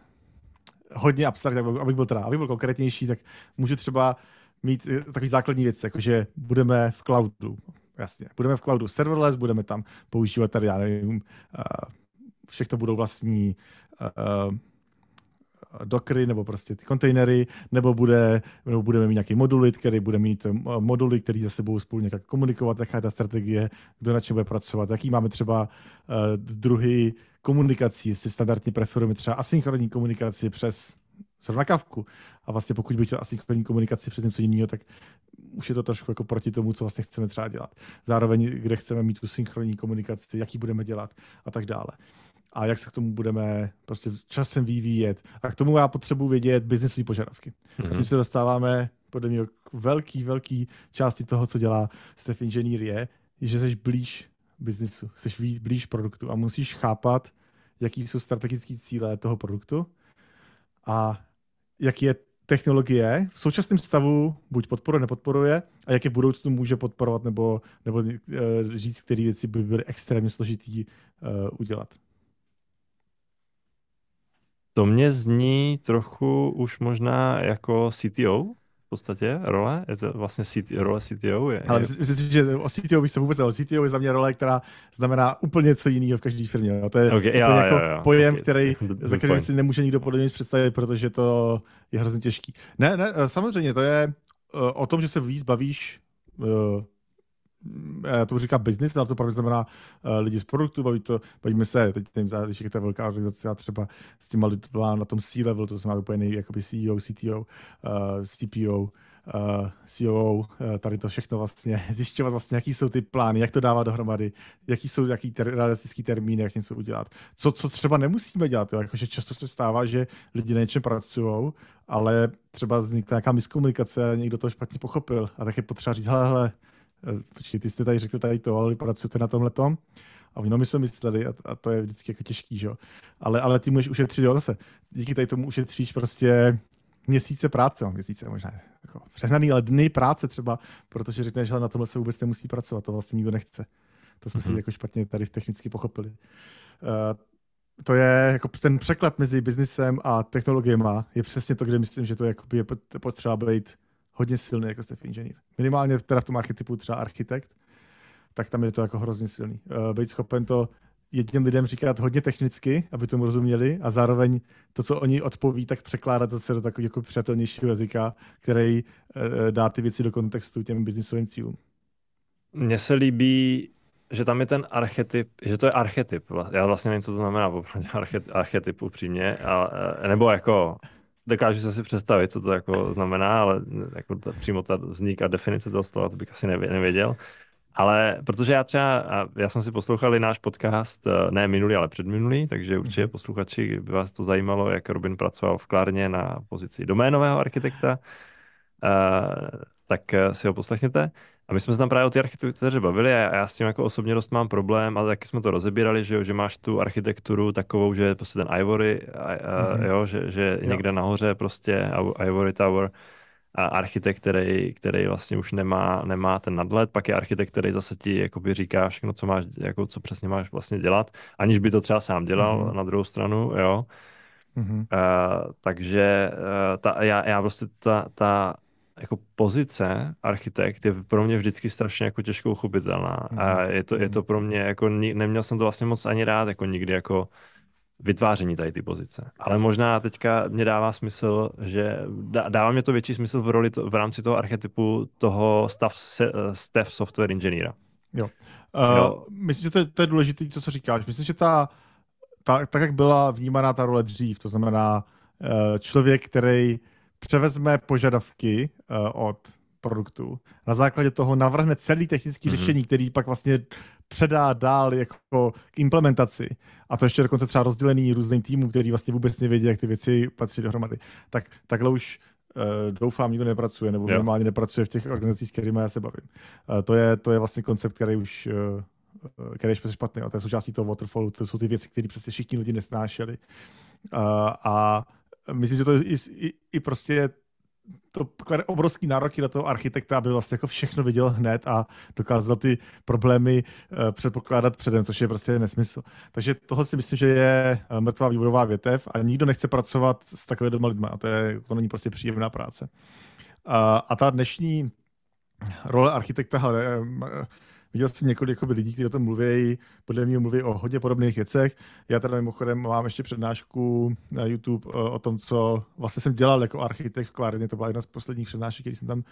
hodně abstraktní, abych byl teda, abych byl konkrétnější, tak můžu třeba mít eh, takový základní věc, jako že budeme v cloudu. Jasně, budeme v cloudu serverless, budeme tam používat tady, já nevím, uh, všechno budou vlastní uh, Dockery nebo prostě ty kontejnery, nebo, bude, nebo budeme mít nějaký moduly, který bude mít moduly, který zase budou spolu nějak komunikovat, jaká je ta strategie, kdo na čem bude pracovat, jaký máme třeba uh, druhy komunikací, jestli standardně preferujeme třeba asynchronní komunikaci přes zrovna kavku. A vlastně pokud by chtěl asynchronní komunikaci přes něco jiného, tak už je to trošku jako proti tomu, co vlastně chceme třeba dělat. Zároveň, kde chceme mít tu synchronní komunikaci, jaký budeme dělat a tak dále a jak se k tomu budeme prostě časem vyvíjet. A k tomu já potřebuji vědět biznesové požadavky. Mm-hmm. A tím mhm. se dostáváme podle mě k velký, velký části toho, co dělá Stef Engineer je, že jsi blíž biznisu, jsi blíž produktu a musíš chápat, jaký jsou strategické cíle toho produktu a jak je technologie v současném stavu buď podporuje, nepodporuje a jak je v budoucnu může podporovat nebo, nebo uh, říct, které věci by byly extrémně složitý uh, udělat. To mě zní trochu už možná jako CTO v podstatě role? Je to vlastně CT, role CTO? Je, Ale myslím, si, že o CTO bych se vůbec o CTO je za mě role, která znamená úplně něco jiného v každé firmě. Jo. To je okay, jako jo, jo, pojem, okay. který, za který si nemůže nikdo podle mě představit, protože to je hrozně těžký. Ne, ne, samozřejmě, to je uh, o tom, že se víc bavíš uh, já to říkám business, ale to právě znamená uh, lidi z produktu, baví to, bavíme se, teď nevím, když je ta velká organizace, třeba s těma lidma na tom C-level, to znamená úplně nej, jakoby CEO, CTO, uh, CPO, uh, COO, tady to všechno vlastně, zjišťovat vlastně, jaký jsou ty plány, jak to dávat dohromady, jaký jsou jaký ter, realistický termíny, jak něco udělat. Co, co třeba nemusíme dělat, jo? Jakože často se stává, že lidi na něčem pracují, ale třeba vznikne nějaká miskomunikace a někdo to špatně pochopil a tak je potřeba říct, hele, hele, Eh, počkej, ty jste tady řekli tady to, ale pracujete na tomhle tom. A no, my jsme mysleli, a, a to je vždycky jako těžký, že jo. Ale, ale ty můžeš ušetřit, jo, zase. Díky tady tomu ušetříš prostě měsíce práce, no, měsíce možná jako přehnaný, ale dny práce třeba, protože řekneš, že na tomhle se vůbec nemusí pracovat, to vlastně nikdo nechce. To jsme mm-hmm. si mhm. jako špatně tady technicky pochopili. Uh, to je jako ten překlad mezi biznisem a technologiemi je přesně to, kde myslím, že to je, je potřeba být hodně silný jako staff inženýr. Minimálně teda v tom archetypu třeba architekt, tak tam je to jako hrozně silný. Uh, být schopen to jedním lidem říkat hodně technicky, aby tomu rozuměli a zároveň to, co oni odpoví, tak překládat zase do takového jako přátelnějšího jazyka, který uh, dá ty věci do kontextu těm biznisovým cílům. Mně se líbí, že tam je ten archetyp, že to je archetyp. Já vlastně nevím, co to znamená archetyp upřímně, ale, eh, nebo jako dokážu si představit, co to jako znamená, ale jako ta, přímo ta vznik a definice toho slova, to bych asi nevěděl. Ale protože já třeba, já jsem si poslouchal i náš podcast, eh, ne minulý, ale předminulý, takže určitě mhm. posluchači, by vás to zajímalo, jak Robin pracoval v Klárně na pozici doménového architekta, uh, tak eh, si ho poslechněte. A my jsme se tam právě o té architektuře bavili a já s tím jako osobně dost mám problém, ale taky jsme to rozebírali, že, jo, že máš tu architekturu takovou, že prostě ten Ivory, a, a, mm-hmm. jo, že, že jo. někde nahoře prostě Ivory Tower a architekt, který, který vlastně už nemá, nemá ten nadhled, pak je architekt, který zase ti jakoby říká všechno, co máš, jako co přesně máš vlastně dělat, aniž by to třeba sám dělal mm-hmm. na druhou stranu, jo. Mm-hmm. Uh, takže uh, ta, já, já prostě ta, ta jako pozice architekt je pro mě vždycky strašně jako těžko uchopitelná mm-hmm. a je to, je to pro mě jako, neměl jsem to vlastně moc ani rád jako nikdy jako vytváření tady ty pozice. Ale možná teďka mě dává smysl, že dává mě to větší smysl v roli to, v rámci toho archetypu toho staff, staff software inženýra. Jo. Uh, jo. Myslím, že to je, to je důležité, co, říkáš. Myslím, že ta, ta, tak, jak byla vnímaná ta role dřív, to znamená uh, člověk, který převezme požadavky uh, od produktu. Na základě toho navrhne celý technický mm-hmm. řešení, který pak vlastně předá dál jako k implementaci. A to ještě dokonce třeba rozdělený různým týmům, který vlastně vůbec nevědí, jak ty věci patří dohromady. Tak takhle už uh, doufám, nikdo nepracuje, nebo normálně nepracuje v těch organizacích, s kterými já se bavím. Uh, to, je, to je vlastně koncept, který už uh, který je špatný. A to je součástí toho waterfallu. To jsou ty věci, které přesně všichni lidi nesnášeli. Uh, a myslím, že to je i, i, i prostě to klade obrovský nároky na toho architekta, aby vlastně jako všechno viděl hned a dokázal ty problémy uh, předpokládat předem, což je prostě nesmysl. Takže tohle si myslím, že je eh, mrtvá vývojová větev a nikdo nechce pracovat s takovými lidmi a to, je, to není prostě příjemná práce. Uh, a ta dnešní role architekta, hele, Viděl jsem několik jakoby, lidí, kteří o tom mluví, podle mě mluví o hodně podobných věcech. Já teda mimochodem mám ještě přednášku na YouTube eh, o tom, co vlastně jsem dělal jako architekt v Klárně. To byla jedna z posledních přednášek, který jsem tam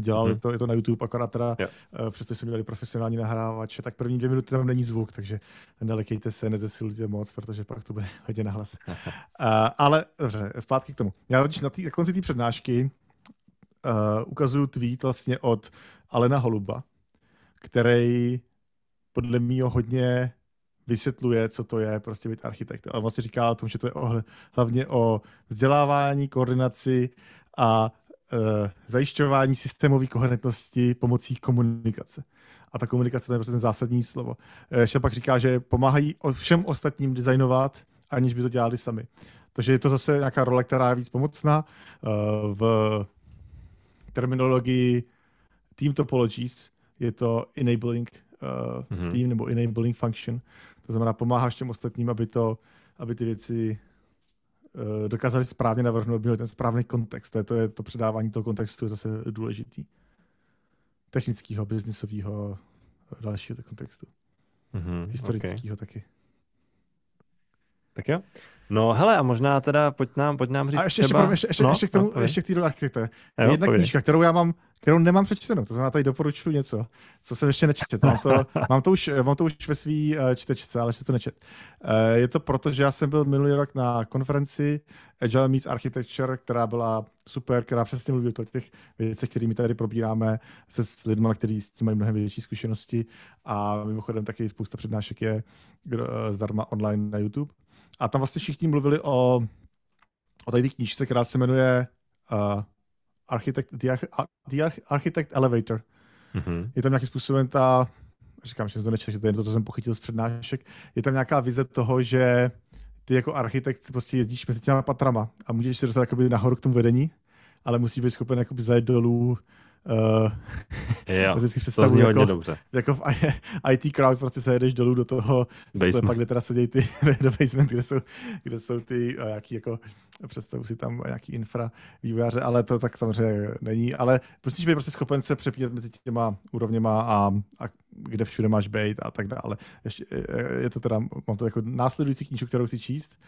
dělal. Je, to, je to na YouTube, akorát teda, yeah. přestože jsme měli profesionální nahrávače, tak první dvě minuty tam není zvuk, takže nelekejte se, nezesilujte moc, protože pak to bude hodně nahlas. uh, ale dobře, zpátky k tomu. Já totiž na, tý, na konci té přednášky uh, ukazuju tweet vlastně od Alena Holuba, který podle mě hodně vysvětluje, co to je prostě být architekt. A vlastně říká o tom, že to je o, hlavně o vzdělávání, koordinaci a e, zajišťování systémové koherentnosti pomocí komunikace. A ta komunikace to je prostě ten zásadní slovo. Ještě pak říká, že pomáhají všem ostatním designovat, aniž by to dělali sami. Takže je to zase nějaká role, která je víc pomocná. E, v terminologii team topologies je to enabling uh, mm-hmm. team nebo enabling function. To znamená, pomáháš těm ostatním, aby, to, aby ty věci uh, dokázali správně navrhnout, měli ten správný kontext. To je to, je to předávání toho kontextu je zase důležitý. Technického, biznisového, dalšího kontextu. Mm-hmm, Historického okay. taky. Tak jo. No hele, a možná teda pojď nám, pojď nám říct a ještě, třeba... ještě, ještě, no, ještě, k tomu, no, ještě k té architekte. Jedna povědě. knížka, kterou já mám, kterou nemám přečtenou, to znamená tady doporučuji něco, co jsem ještě nečetl. Mám to, mám to, už, mám to už ve svý uh, čtečce, ale ještě to nečet. Uh, je to proto, že já jsem byl minulý rok na konferenci Agile Meets Architecture, která byla super, která přesně mluví o těch věcech, kterými tady probíráme se s lidmi, kteří s tím mají mnohem větší zkušenosti a mimochodem taky spousta přednášek je uh, zdarma online na YouTube. A tam vlastně všichni mluvili o, o tady knížce, která se jmenuje uh, Architect, the, the Architect Elevator. Mm-hmm. Je tam nějakým způsobem ta, říkám, že jsem to nečetl, že to je to, co jsem pochytil z přednášek, je tam nějaká vize toho, že ty jako architekt prostě jezdíš mezi těma patrama a můžeš se dostat jakoby nahoru k tomu vedení, ale musí být schopen jakoby zajet dolů Uh, jo, to zní hodně jako, dobře. Jako v IT crowd prostě se jedeš dolů do toho sklepa, kde teda sedějí ty do basement, kde jsou, kde jsou ty uh, jaký jako představu si tam nějaký infra vývojáře, ale to tak samozřejmě není, ale musíš být prostě schopen se přepínat mezi těma úrovněma a, a kde všude máš být a tak dále. Ještě, je to teda, mám to jako následující knížku, kterou chci číst,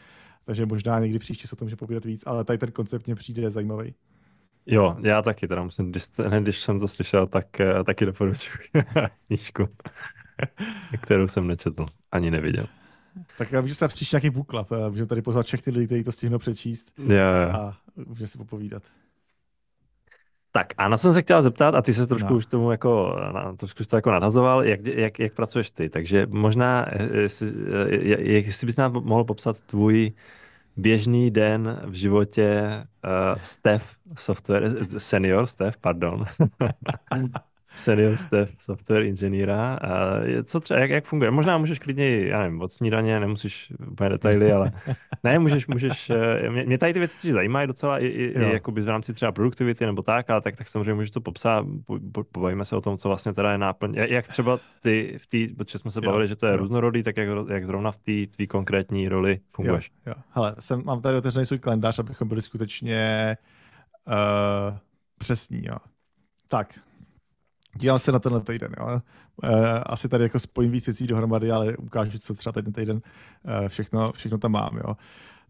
takže možná někdy příště se o tom může povídat víc, ale tady ten koncept mě přijde zajímavý. Jo, já taky teda musím, když, když jsem to slyšel, tak eh, taky doporučuji knížku, kterou jsem nečetl, ani neviděl. Tak já můžu se příště nějaký book club, eh, můžu tady pozvat všechny lidi, kteří to stihnou přečíst jo, jo. a můžeme si popovídat. Tak a na co jsem se chtěl zeptat, a ty se trošku no. už tomu jako, na, trošku to jako nadhazoval, jak, jak, jak pracuješ ty, takže možná, eh, jestli, jestli bys nám mohl popsat tvůj běžný den v životě uh, Steph software, senior Steph, pardon. senior Steph, software inženýra. Uh, co třeba, jak, jak funguje? Možná můžeš klidně, já nevím, od snídaně, nemusíš úplně detaily, ale ne, můžeš, můžeš, uh, mě, mě tady ty věci zajímají docela i, i, i jakoby v rámci třeba produktivity nebo tak, ale tak, tak samozřejmě můžeš to popsat, po, po, pobavíme se o tom, co vlastně teda je náplň. Jak třeba ty v té, protože jsme se bavili, jo, že to je jo. různorodý, tak jak, jak zrovna v té tvý konkrétní roli funguješ? Jo, jo. Hele, jsem, mám tady otevřený svůj kalendář, abychom byli skutečně uh, přesní. Jo. Tak, Dívám se na tenhle týden. Jo. Eh, asi tady jako spojím víc věcí dohromady, ale ukážu, co třeba ten týden eh, všechno, všechno tam mám. Jo.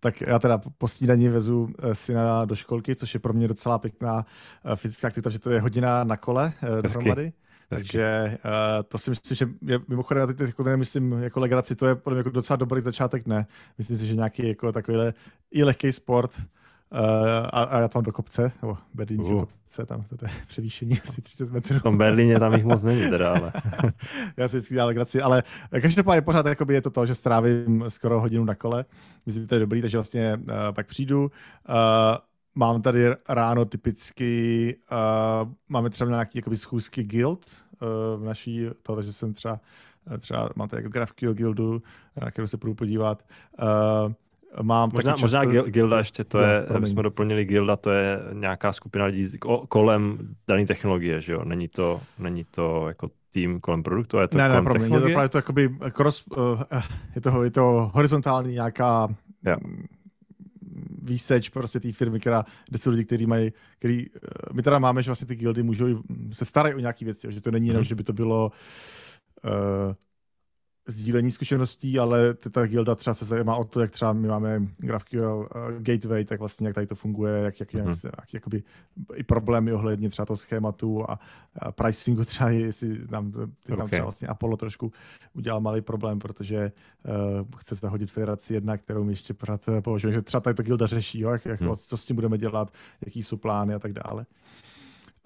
Tak já teda po snídaní vezu eh, syna do školky, což je pro mě docela pěkná fyzická aktivita, že to je hodina na kole dohromady. Hezky. Takže uh, to si myslím, že je, mimochodem, já teď jako nemyslím jako legraci, to je pro mě jako docela dobrý začátek, ne. Myslím si, že nějaký jako takovýhle i lehký sport, Uh, a, a já tam do kopce, nebo berlínské uh. kopce, tam to je převýšení asi 30 metrů. V tom Berlíně tam jich moc není teda, ale. já si vždycky dělal graci, ale každopádně pořád jakoby je to to, že strávím skoro hodinu na kole. Myslím, že to je dobrý, takže vlastně uh, pak přijdu. Uh, mám tady ráno typicky, uh, máme třeba nějaký jakoby schůzky guild uh, v naší, to, takže jsem třeba třeba mám tady jako GraphQL guildu, na kterou se budu podívat. Uh, Mám možná, často... možná Gilda ještě, to no, je, promiň. jsme doplnili Gilda, to je nějaká skupina lidí kolem dané technologie, že jo? Není to, není to jako tým kolem produktu, je to ne, kolem ne, promiň, technologie? je to právě to jakoby cross, uh, je, to, je to horizontální nějaká yeah. výseč prostě té firmy, která, kde jsou lidi, kteří mají, který, uh, my teda máme, že vlastně ty guildy můžou, se starají o nějaké věci, že to není jenom, mm. že by to bylo uh, sdílení zkušeností, ale ta gilda třeba se zajímá o to, jak třeba my máme GraphQL uh, gateway, tak vlastně jak tady to funguje, jak, jak, mm-hmm. jak, jak jakoby, i problémy ohledně třeba toho schématu a, a pricingu třeba, jestli nám to, okay. tam třeba vlastně Apollo trošku udělal malý problém, protože uh, chce zahodit federaci jedna, kterou my ještě pořád uh, považujeme, že třeba tady to gilda řeší, jo, jak, jak, mm. co s tím budeme dělat, jaký jsou plány a tak dále.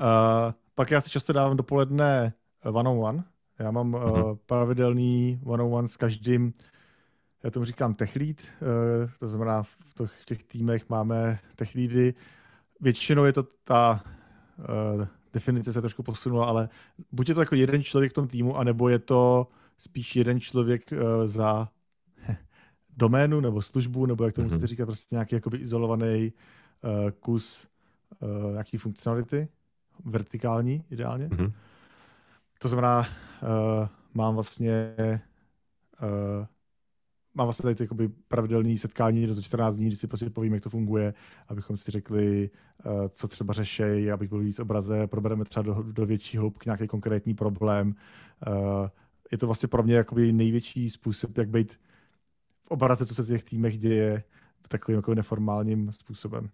Uh, pak já si často dávám dopoledne one on one, já mám mm-hmm. uh, pravidelný one-on-one s každým, já tomu říkám tech lead, uh, to znamená v těch, těch týmech máme tech leady. Většinou je to ta uh, definice se trošku posunula, ale buď je to jako jeden člověk v tom týmu, anebo je to spíš jeden člověk uh, za doménu nebo službu, nebo jak tomu mm-hmm. říkat, prostě nějaký jakoby izolovaný uh, kus uh, nějaký funkcionality, vertikální ideálně. Mm-hmm. To znamená, uh, mám vlastně uh, mám vlastně tady ty jakoby pravidelné setkání do 14 dní, kdy si prostě povím, jak to funguje, abychom si řekli, uh, co třeba řešejí, abych byl víc obraze, probereme třeba do, do větší hloubky nějaký konkrétní problém. Uh, je to vlastně pro mě jakoby největší způsob, jak být v obraze, co se v těch týmech děje, takovým jako neformálním způsobem.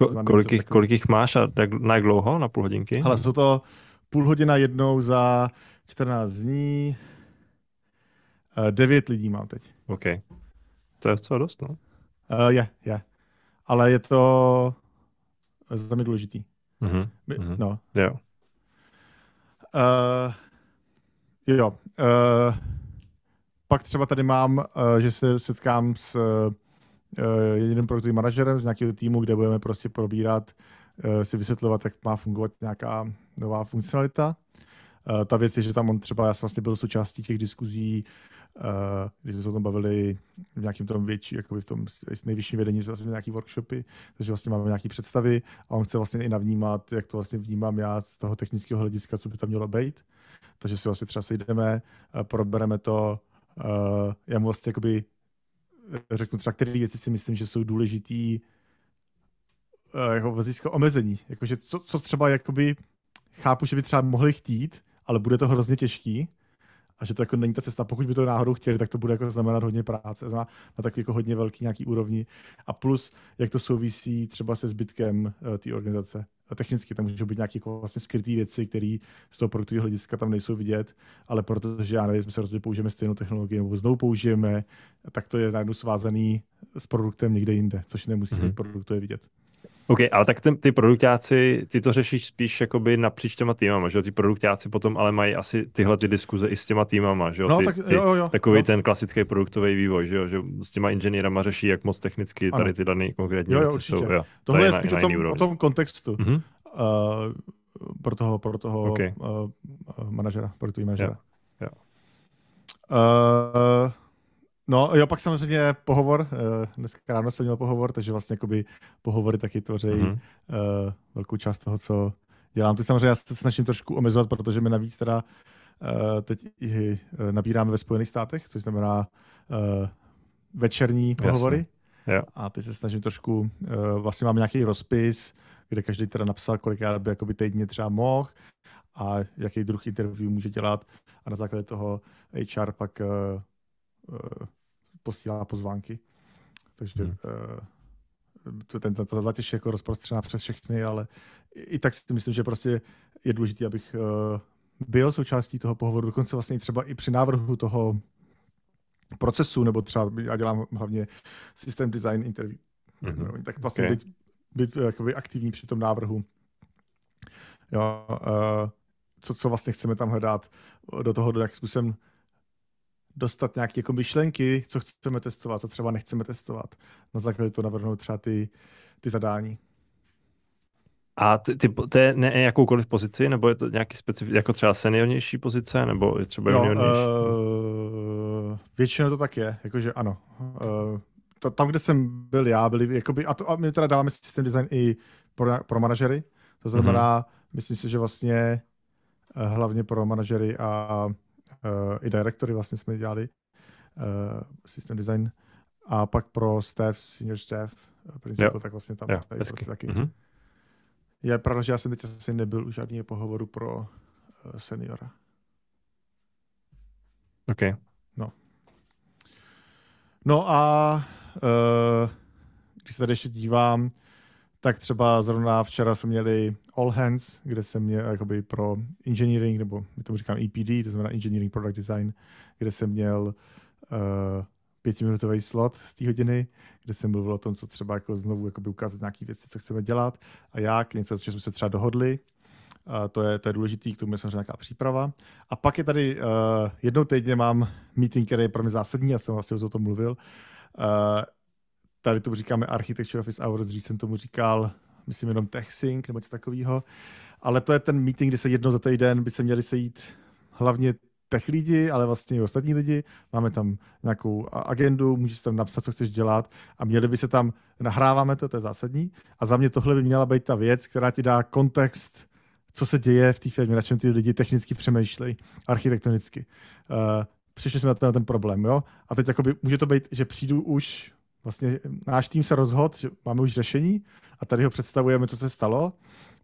Ko- kolik, jich, takový... kolik jich máš a jak, na jak dlouho? Na půl hodinky? Ale jsou to půl hodina jednou za 14 dní. Uh, devět lidí mám teď. OK. To je docela dost, no? Uh, je, je. Ale je to za mě důležitý. Mm-hmm. mm-hmm. No. Jo. Uh, jo. Uh, pak třeba tady mám, uh, že se setkám s uh, jediným produktovým manažerem z nějakého týmu, kde budeme prostě probírat, uh, si vysvětlovat, jak má fungovat nějaká nová funkcionalita. Uh, ta věc je, že tam on třeba, já jsem vlastně byl součástí těch diskuzí, uh, když jsme se o tom bavili v nějakém tom větší, jakoby v tom nejvyšším vedení, vlastně nějaký workshopy, takže vlastně máme nějaké představy a on chce vlastně i navnímat, jak to vlastně vnímám já z toho technického hlediska, co by tam mělo být. Takže si vlastně třeba sejdeme, probereme to, já mu vlastně jakoby řeknu třeba, které věci si myslím, že jsou důležitý uh, jako z omezení. Jakože co, co třeba jakoby chápu, že by třeba mohli chtít, ale bude to hrozně těžký a že to jako není ta cesta. Pokud by to náhodou chtěli, tak to bude jako znamenat hodně práce na, na takový jako hodně velký nějaký úrovni. A plus, jak to souvisí třeba se zbytkem uh, té organizace. A technicky tam můžou být nějaké jako vlastně skryté věci, které z toho produktového hlediska tam nejsou vidět, ale protože já nevím, jsme se rozhodli, použijeme stejnou technologii nebo znovu použijeme, tak to je najednou svázaný s produktem někde jinde, což nemusí mm-hmm. být produktově vidět. OK, ale tak ten, ty produktáci, ty to řešíš spíš jakoby napříč těma týmama, že jo? Ty produktáci potom ale mají asi tyhle ty diskuze i s těma týmama, že jo? No, ty, tak, ty, jo, jo, takový no. ten klasický produktový vývoj, že jo? Že s těma inženýrama řeší, jak moc technicky tady ty dané konkrétní jo, jo, věci určitě. jsou. Jo, Tohle to je, spíš o tom, o tom kontextu. Mm-hmm. Uh, pro toho, pro toho okay. uh, manažera, pro tu manažera. Jo. Jo. Uh, No jo, pak samozřejmě pohovor, dneska ráno jsem měl pohovor, takže vlastně jakoby pohovory taky tvoří mm-hmm. uh, velkou část toho, co dělám. Teď samozřejmě já se snažím trošku omezovat, protože mi navíc teda uh, teď i nabíráme ve Spojených státech, což znamená uh, večerní pohovory. Jasně. Jo. A teď se snažím trošku, uh, vlastně mám nějaký rozpis, kde každý teda napsal, kolikrát by jakoby týdně třeba mohl a jaký druh interview může dělat a na základě toho HR pak uh, uh, posílá pozvánky. Takže hmm. uh, to, ten, ta zátěž je jako rozprostřená přes všechny, ale i, i tak si myslím, že prostě je důležité, abych uh, byl součástí toho pohovoru, dokonce vlastně třeba i při návrhu toho procesu, nebo třeba já dělám hlavně systém design interview, mm-hmm. tak vlastně okay. být, být jakoby aktivní při tom návrhu. Jo, uh, co, co vlastně chceme tam hledat, do toho, do jak způsobem dostat nějaké jako myšlenky, co chceme testovat, co třeba nechceme testovat. Na základě to navrhnout třeba ty, ty zadání. A ty, ty, to je ne jakoukoliv pozici, nebo je to nějaký specifický, jako třeba seniornější pozice, nebo je třeba juniornější? Uh, většinou to tak je, jakože ano. Uh, to, tam, kde jsem byl já, byli jakoby, a, to, a my teda dáváme systém design i pro, pro manažery, to znamená, mm-hmm. myslím si, že vlastně uh, hlavně pro manažery a i direktory vlastně jsme dělali uh, system design a pak pro staff, senior staff, uh, principle, tak vlastně tam jo, tady prostě taky. Mm-hmm. Je pravda, že já jsem teď asi nebyl u žádného pohovoru pro uh, seniora. OK. No. No a uh, když se tady ještě dívám, tak třeba zrovna včera jsme měli All Hands, kde jsem měl jakoby pro engineering, nebo my tomu říkám EPD, to znamená Engineering Product Design, kde jsem měl uh, pětiminutový slot z té hodiny, kde jsem mluvil o tom, co třeba jako znovu jakoby ukázat nějaké věci, co chceme dělat a jak, něco, co jsme se třeba dohodli. Uh, to, je, to je důležitý, k tomu je samozřejmě nějaká příprava. A pak je tady, uh, jednou týdně mám meeting, který je pro mě zásadní, já jsem vlastně o tom mluvil. Uh, tady tomu říkáme Architecture Office Hours, dřív jsem tomu říkal, myslím jenom TechSync nebo něco takového. Ale to je ten meeting, kdy se jednou za týden by se měli sejít hlavně tech lidi, ale vlastně i ostatní lidi. Máme tam nějakou agendu, můžeš tam napsat, co chceš dělat a měli by se tam, nahráváme to, to je zásadní. A za mě tohle by měla být ta věc, která ti dá kontext, co se děje v té firmě, na čem ty lidi technicky přemýšlejí, architektonicky. Uh, přišli jsme na ten, na ten problém, jo. A teď jakoby, může to být, že přijdu už, vlastně náš tým se rozhodl, že máme už řešení a tady ho představujeme, co se stalo.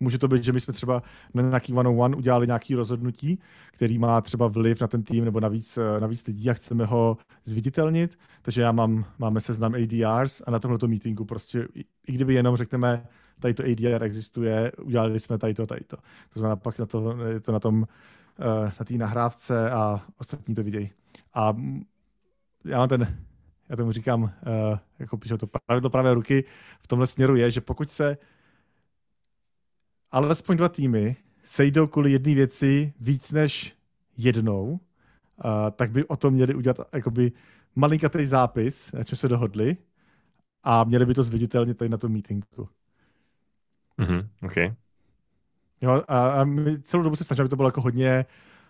Může to být, že my jsme třeba na nějaký one on one udělali nějaký rozhodnutí, který má třeba vliv na ten tým nebo navíc, navíc lidí a chceme ho zviditelnit. Takže já mám, máme seznam ADRs a na tomto meetingu prostě, i kdyby jenom řekneme, tady to ADR existuje, udělali jsme tady to, tady to. To znamená, pak na to, je to na tom, eh, na té nahrávce a ostatní to vidějí. A já mám ten, já tomu říkám, uh, jako píšu to pravidlo pravé ruky, v tomhle směru je, že pokud se alespoň dva týmy sejdou kvůli jedné věci víc než jednou, uh, tak by o tom měli udělat jakoby malinkatý zápis, na čem se dohodli a měli by to zviditelnit tady na tom meetingu. Mm-hmm, okay. Jo, a, a my celou dobu se snažíme, aby to bylo jako hodně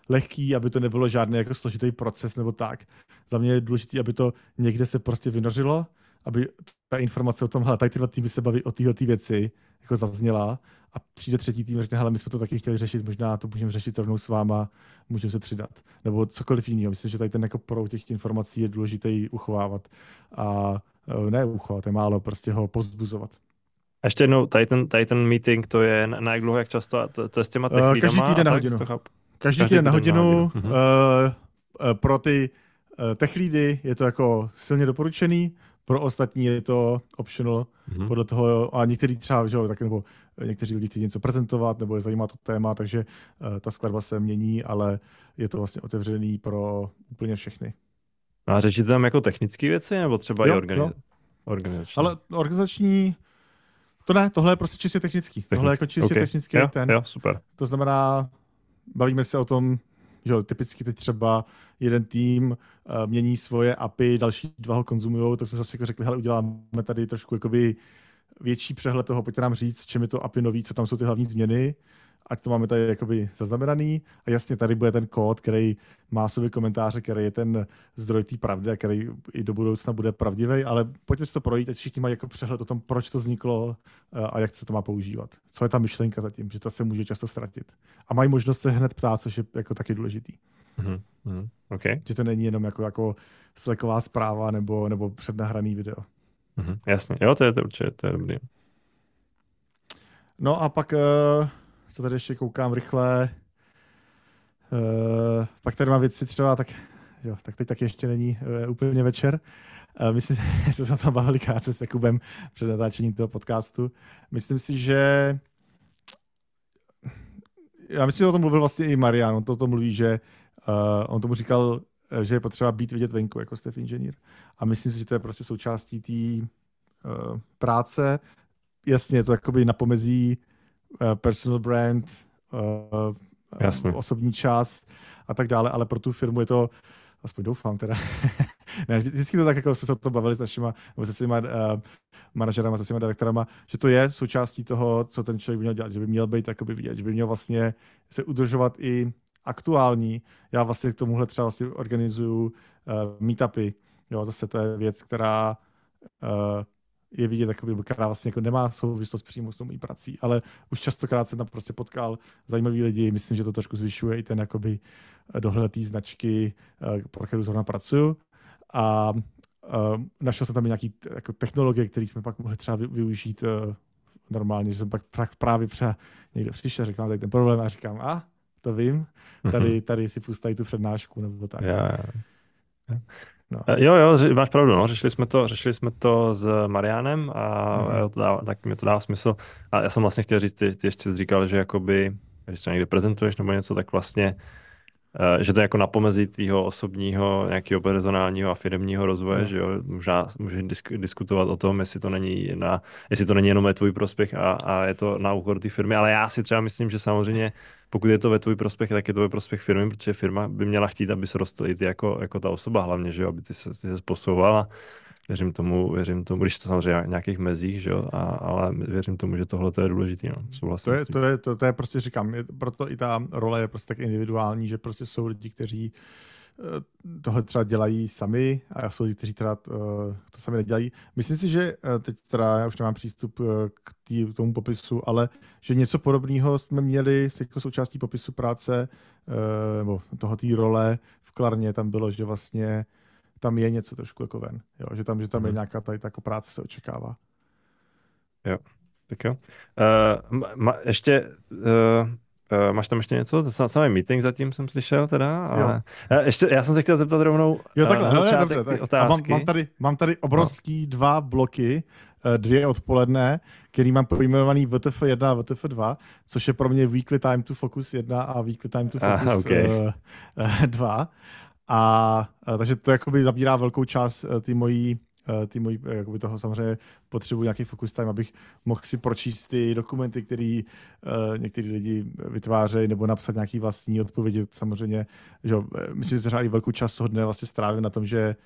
lehký, aby to nebylo žádný jako složitý proces nebo tak. Za mě je důležité, aby to někde se prostě vynořilo, aby ta informace o tom, hele, tady tyhle týmy se baví o téhle tý věci, jako zazněla a přijde třetí tým a řekne, hele, my jsme to taky chtěli řešit, možná to můžeme řešit rovnou s váma, můžeme se přidat. Nebo cokoliv jiného. Myslím, že tady ten jako proud těch informací je důležitý uchovávat. A e, ne uchovat, je málo, prostě ho pozbuzovat. A ještě jednou, tady ten, tady ten meeting, to je na, jak dlouho, jak často, to, to je s těma tech uh, Každý týden na hodinu. Každý, Každý týden na hodinu. Hodinu. Uh, uh, pro ty uh, tech leady je to jako silně doporučený, pro ostatní je to optional, mm-hmm. podle toho, a někteří třeba, že jo, tak nebo někteří lidi chtějí něco prezentovat, nebo je zajímá to téma, takže uh, ta skladba se mění, ale je to vlastně otevřený pro úplně všechny. A řešíte tam jako technické věci, nebo třeba jo, i organiz... organizační? Ale organizační, to ne, tohle je prostě čistě technický. technický. Tohle je jako čistě okay. technický jo, ten. Jo, super. To znamená, bavíme se o tom, že typicky teď třeba jeden tým uh, mění svoje API, další dva ho konzumují, tak jsme zase jako řekli, hele, uděláme tady trošku jakoby větší přehled toho, pojďte nám říct, čem je to API nový, co tam jsou ty hlavní změny ať to máme tady jakoby zaznamenaný. A jasně, tady bude ten kód, který má v sobě komentáře, který je ten zdroj té pravdy a který i do budoucna bude pravdivý, ale pojďme si to projít, ať všichni mají jako přehled o tom, proč to vzniklo eh, a jak se to má používat. Co je ta myšlenka zatím, že to se může často ztratit. A mají možnost se hned ptát, což je jako taky důležitý. Mm-hmm. Okay. Že to není jenom jako, jako sleková zpráva nebo, nebo přednahraný video. Mm-hmm. Jasně, jo, to je to určitě, to je dobrý. No a pak uh, co tady ještě koukám rychle. Uh, pak tady má věci třeba, tak, jo, tak teď taky ještě není uh, úplně večer. Uh, myslím, že jsme se o tom bavili krátce s Jakubem před natáčením toho podcastu. Myslím si, že já myslím, že o tom mluvil vlastně i Marian. On to o tom mluví, že uh, on tomu říkal, že je potřeba být vidět venku jako Stef inženýr. A myslím si, že to je prostě součástí té uh, práce. Jasně, to jakoby na pomezí personal brand, uh, Jasně. osobní čas a tak dále, ale pro tu firmu je to, aspoň doufám teda, ne, vždycky to tak, jako jsme se o to bavili s našimi, nebo se svýma uh, manažerama, se svýma direktorama, že to je součástí toho, co ten člověk by měl dělat, že by měl být jakoby vidět, že by měl vlastně se udržovat i aktuální. Já vlastně k tomuhle třeba vlastně organizuju uh, meetupy, jo, zase to je věc, která uh, je vidět, jakoby, která vlastně jako nemá souvislost přímo s tou mojí prací, ale už častokrát jsem tam prostě potkal zajímavý lidi, myslím, že to trošku zvyšuje i ten jakoby dohled té značky, eh, pro kterou zrovna pracuju. A uh, našel jsem tam i nějaký jako technologie, které jsme pak mohli třeba využít uh, normálně, že jsem pak právě třeba někde přišel, říkám tady ten problém a říkám, a to vím, tady, mhm. tady si pustají tu přednášku nebo tak. Yeah. No. Eh, jo, jo, máš pravdu, no. řešili, jsme to, řešili jsme to s Marianem a mm. jo, to dá, tak mi to dá smysl. A já jsem vlastně chtěl říct, ty, ty ještě říkal, že jakoby, když se někde prezentuješ nebo něco, tak vlastně Eh, že to je jako na pomezí tvýho osobního, nějakého personálního a firmního rozvoje, no. že jo, možná můžeš disk, diskutovat o tom, jestli to není na, jestli to není jenom ve tvůj prospěch a, a je to na úkor té firmy, ale já si třeba myslím, že samozřejmě pokud je to ve tvůj prospěch, tak je to ve prospěch firmy, protože firma by měla chtít, aby se rostl i ty jako, jako ta osoba hlavně, že jo, aby ty se, ty se posouvala věřím tomu, věřím tomu, když to samozřejmě nějakých mezích, že jo, a, ale věřím tomu, že tohle je důležité. No. Souhlasím to, je, to, je, to, to je prostě říkám, je, proto i ta role je prostě tak individuální, že prostě jsou lidi, kteří tohle třeba dělají sami a jsou lidi, kteří teda to sami nedělají. Myslím si, že teď teda já už nemám přístup k, tý, tomu popisu, ale že něco podobného jsme měli jako součástí popisu práce nebo toho té role v Klarně tam bylo, že vlastně tam je něco trošku jako ven, jo? že tam, že tam je mhm. nějaká tady jako práce se očekává. Jo, tak jo. Uh, ma, ještě uh, Uh, máš tam ještě něco? To samý meeting zatím jsem slyšel teda, ale jo. ještě, já jsem se chtěl zeptat rovnou jo, takhle, uh, no, dobře, tak. otázky. Mám, mám, tady, mám tady obrovský no. dva bloky, dvě odpoledne, který mám pojmenovaný VTF1 a VTF2, což je pro mě Weekly Time to Focus 1 a Weekly Time to Focus ah, okay. uh, 2. A, a takže to jakoby zabírá velkou část ty mojí Eh, ty mojí, eh, jakoby toho samozřejmě potřebuji nějaký focus time, abych mohl si pročíst ty dokumenty, které uh, některý lidi vytvářejí, nebo napsat nějaký vlastní odpovědi. Samozřejmě, že myslím, že třeba i velkou část toho dne vlastně strávím na tom, že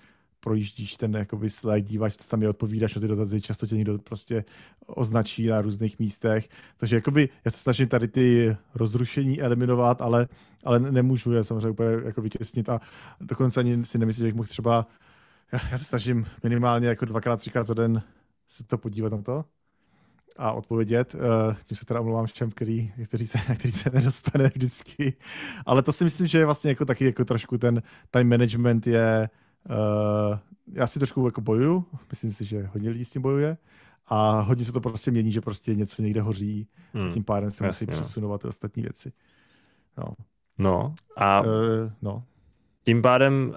projíždíš ten jakoby slide, díváš, co tam je, odpovídáš na ty dotazy, často tě někdo prostě označí na různých místech. Takže jakoby já se snažím tady ty rozrušení eliminovat, ale, ale nemůžu je samozřejmě úplně jako vytěsnit a dokonce ani si nemyslím, že bych mohl třeba já, já se snažím minimálně jako dvakrát, třikrát za den se to podívat na to a odpovědět. Uh, tím se teda omlouvám všem, který, který, se, který se nedostane vždycky. Ale to si myslím, že je vlastně jako taky jako trošku ten time management je, uh, já si trošku jako bojuju, myslím si, že hodně lidí s tím bojuje a hodně se to prostě mění, že prostě něco někde hoří hmm. a tím pádem se musí no. přesunovat ty ostatní věci. No. No a uh, no. tím pádem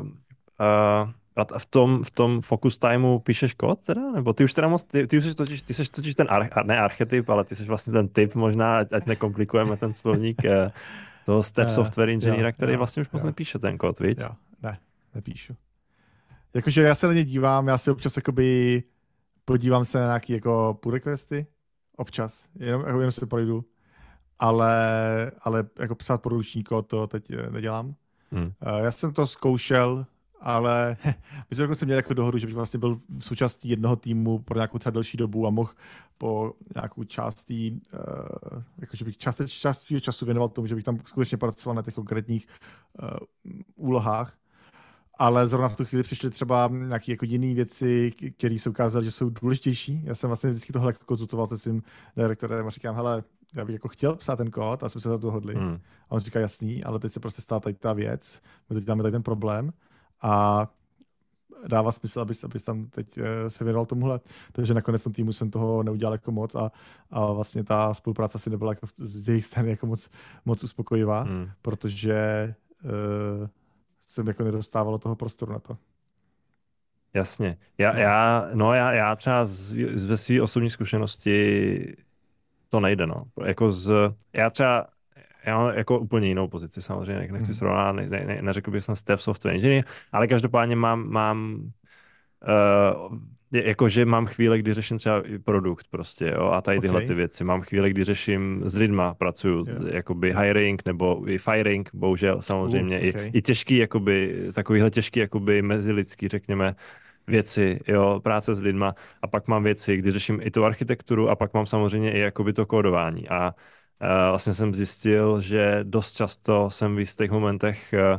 uh Uh, a v tom, v tom focus timeu píšeš kód teda? Nebo ty už teda moc, ty, ty už jsi totiž, ty jsi totiž ten, ar, ne archetyp, ale ty jsi vlastně ten typ možná, ať, ať nekomplikujeme ten slovník uh, toho step uh, software inženýra, který jo, vlastně už moc jo. nepíše ten kód, víš? Jo, ne, nepíšu. Jakože já se na ně dívám, já si občas jakoby podívám se na nějaký jako pull requesty, občas, jenom, jako jenom se projdu, ale, ale jako psát produkční kód to teď eh, nedělám. Hmm. Já jsem to zkoušel ale my jsme dokonce měli jako dohodu, že bych vlastně byl součástí jednoho týmu pro nějakou třeba delší dobu a mohl po nějakou částí, uh, jako že bych část, část svého času věnoval tomu, že bych tam skutečně pracoval na těch konkrétních uh, úlohách. Ale zrovna v tu chvíli přišly třeba nějaké jako jiné věci, které se ukázaly, že jsou důležitější. Já jsem vlastně vždycky tohle jako konzultoval se svým direktorem a říkám, hele, já bych jako chtěl psát ten kód a jsme se na to dohodli. Hmm. A on říká, jasný, ale teď se prostě stala tady ta věc, my teď máme tady ten problém a dává smysl, abys, abys tam teď eh, se věnoval tomuhle. Takže nakonec tom týmu jsem toho neudělal jako moc a, a vlastně ta spolupráce asi nebyla jako z jejich strany jako moc, moc uspokojivá, hmm. protože uh, jsem jako nedostával toho prostoru na to. Jasně. Já, já, no já, já třeba z, z, ve své osobní zkušenosti to nejde, no. Jako z, já třeba já mám jako úplně jinou pozici samozřejmě, nechci hmm. srovnat, ne, ne, ne, neřekl bych jsem Steph Software Engineer, ale každopádně mám, mám uh, jakože mám chvíle, kdy řeším třeba produkt prostě, jo, a tady tyhle okay. ty věci. Mám chvíle, kdy řeším s lidma, pracuju, yeah. jakoby hiring nebo i firing, bohužel samozřejmě, uh, okay. i, i těžký, jakoby, takovýhle těžký, jakoby mezilidský, řekněme, věci, jo, práce s lidma a pak mám věci, kdy řeším i tu architekturu a pak mám samozřejmě i jakoby to kódování a vlastně jsem zjistil, že dost často jsem v jistých momentech eh,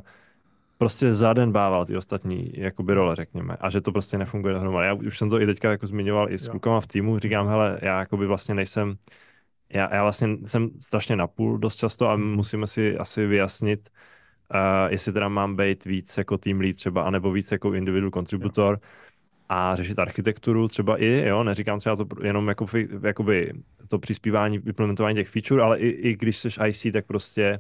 prostě bával ty ostatní jakoby role, řekněme, a že to prostě nefunguje dohromady. Já už jsem to i teďka jako zmiňoval i s klukama v týmu, říkám, hele, já jakoby vlastně nejsem, já, já vlastně jsem strašně napůl dost často a musíme si asi vyjasnit, uh, jestli teda mám být víc jako team lead třeba, anebo víc jako individual contributor, jo a řešit architekturu třeba i, jo, neříkám třeba to jenom jako, jakoby to přispívání, implementování těch feature, ale i, i když jsi IC, tak prostě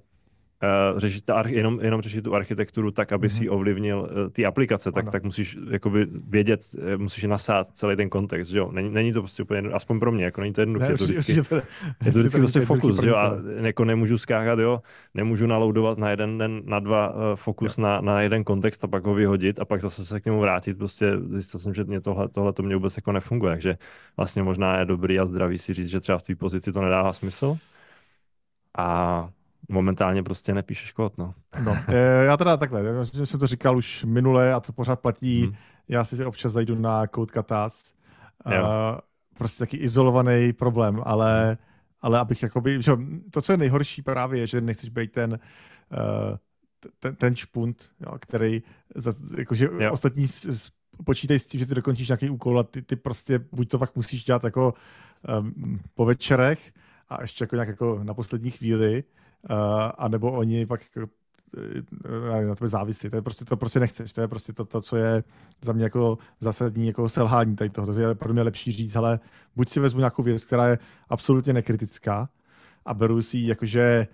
uh, řešit ta, jenom, jenom řešit tu architekturu tak, aby mm-hmm. si ovlivnil uh, ty aplikace, tak, tak musíš jakoby vědět, uh, musíš nasát celý ten kontext, jo? Není, není to prostě úplně, aspoň pro mě, jako není to jednoduché, ne, to vždycky, je to, je to vždycky prostě fokus, jo? A jako nemůžu skákat, jo? Nemůžu naloudovat na jeden den, na dva uh, fokus na, na jeden kontext a pak ho vyhodit a pak zase se k němu vrátit, prostě zjistil jsem, že mě tohle, tohle to mě vůbec jako nefunguje, takže vlastně možná je dobrý a zdravý si říct, že třeba v té pozici to nedává smysl. A momentálně prostě nepíšeš kód, no. no. Eh, já teda takhle, já jsem to říkal už minule a to pořád platí. Hmm. Já si občas zajdu na Code Katas. Uh, prostě taky izolovaný problém, ale, ale abych jakoby, že to, co je nejhorší právě, je, že nechceš být ten, uh, ten, ten špunt, jo, který, za, jakože jo. ostatní počítají s tím, že ty dokončíš nějaký úkol a ty, ty prostě buď to pak musíš dělat jako um, po večerech a ještě jako nějak jako na poslední chvíli, uh, anebo oni pak jako, uh, na tebe závisí. To je prostě, to prostě nechceš. To je prostě to, to, co je za mě jako zásadní jako selhání tady toho. To je pro mě lepší říct, ale buď si vezmu nějakou věc, která je absolutně nekritická a beru si ji jakože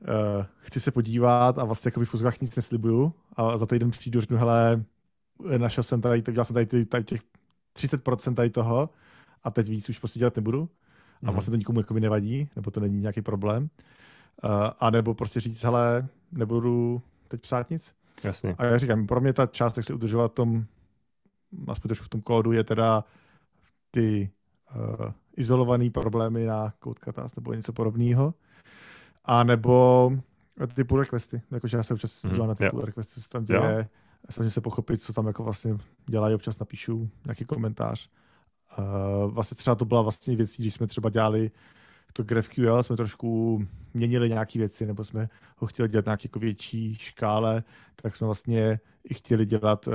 uh, chci se podívat a vlastně jako v nic neslibuju a za týden přijdu řeknu, hele, našel jsem tady, dělal jsem tady, tady těch 30% tady toho a teď víc už prostě dělat nebudu a mm. vlastně to nikomu jako nevadí, nebo to není nějaký problém. Uh, a nebo prostě říct, hele, nebudu teď psát nic. Jasně. A já říkám, pro mě ta část, jak se udržovat v tom, aspoň trošku v tom kódu, je teda ty uh, izolované problémy na Codecast nebo něco podobného. A nebo ty pull requesty, jakože já se občas mm, na ty pull requesty, co tam děje, jo. snažím se pochopit, co tam jako vlastně dělají, občas napíšu nějaký komentář. Uh, vlastně třeba to byla vlastně věc, když jsme třeba dělali to GraphQL, jsme trošku měnili nějaké věci, nebo jsme ho chtěli dělat nějaké jako větší škále, tak jsme vlastně i chtěli dělat uh,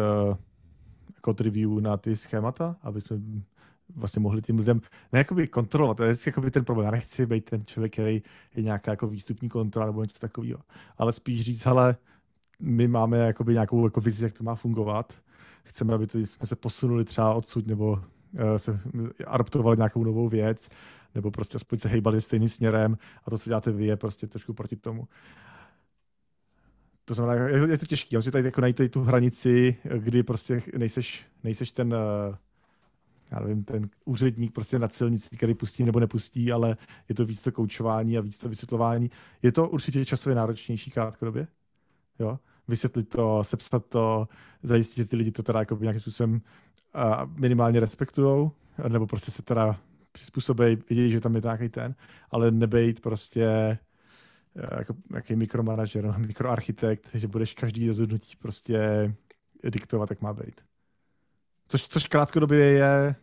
code review na ty schémata, aby jsme vlastně mohli tím lidem ne kontrolovat, to je jakoby ten problém. Já nechci být ten člověk, který je nějaká jako výstupní kontrola nebo něco takového, ale spíš říct, hele, my máme jakoby nějakou jako vizi, jak to má fungovat. Chceme, aby to, jsme se posunuli třeba odsud nebo se adaptovali nějakou novou věc, nebo prostě aspoň se hejbali stejným směrem a to, co děláte vy, je prostě trošku proti tomu. To znamená, je to těžké. Musíte tady jako najít tu hranici, kdy prostě nejseš, nejseš ten já nevím, ten úředník prostě na silnici, který pustí nebo nepustí, ale je to víc to koučování a víc to vysvětlování. Je to určitě časově náročnější krátkodobě, jo? Vysvětlit to, sepsat to, zajistit, že ty lidi to teda jako nějakým způsobem uh, minimálně respektují, nebo prostě se teda přizpůsobí, vidějí, že tam je nějaký ten, ale nebejt prostě jako nějaký mikromanažer, mikroarchitekt, že budeš každý rozhodnutí prostě diktovat, jak má být. Což, což krátkodobě je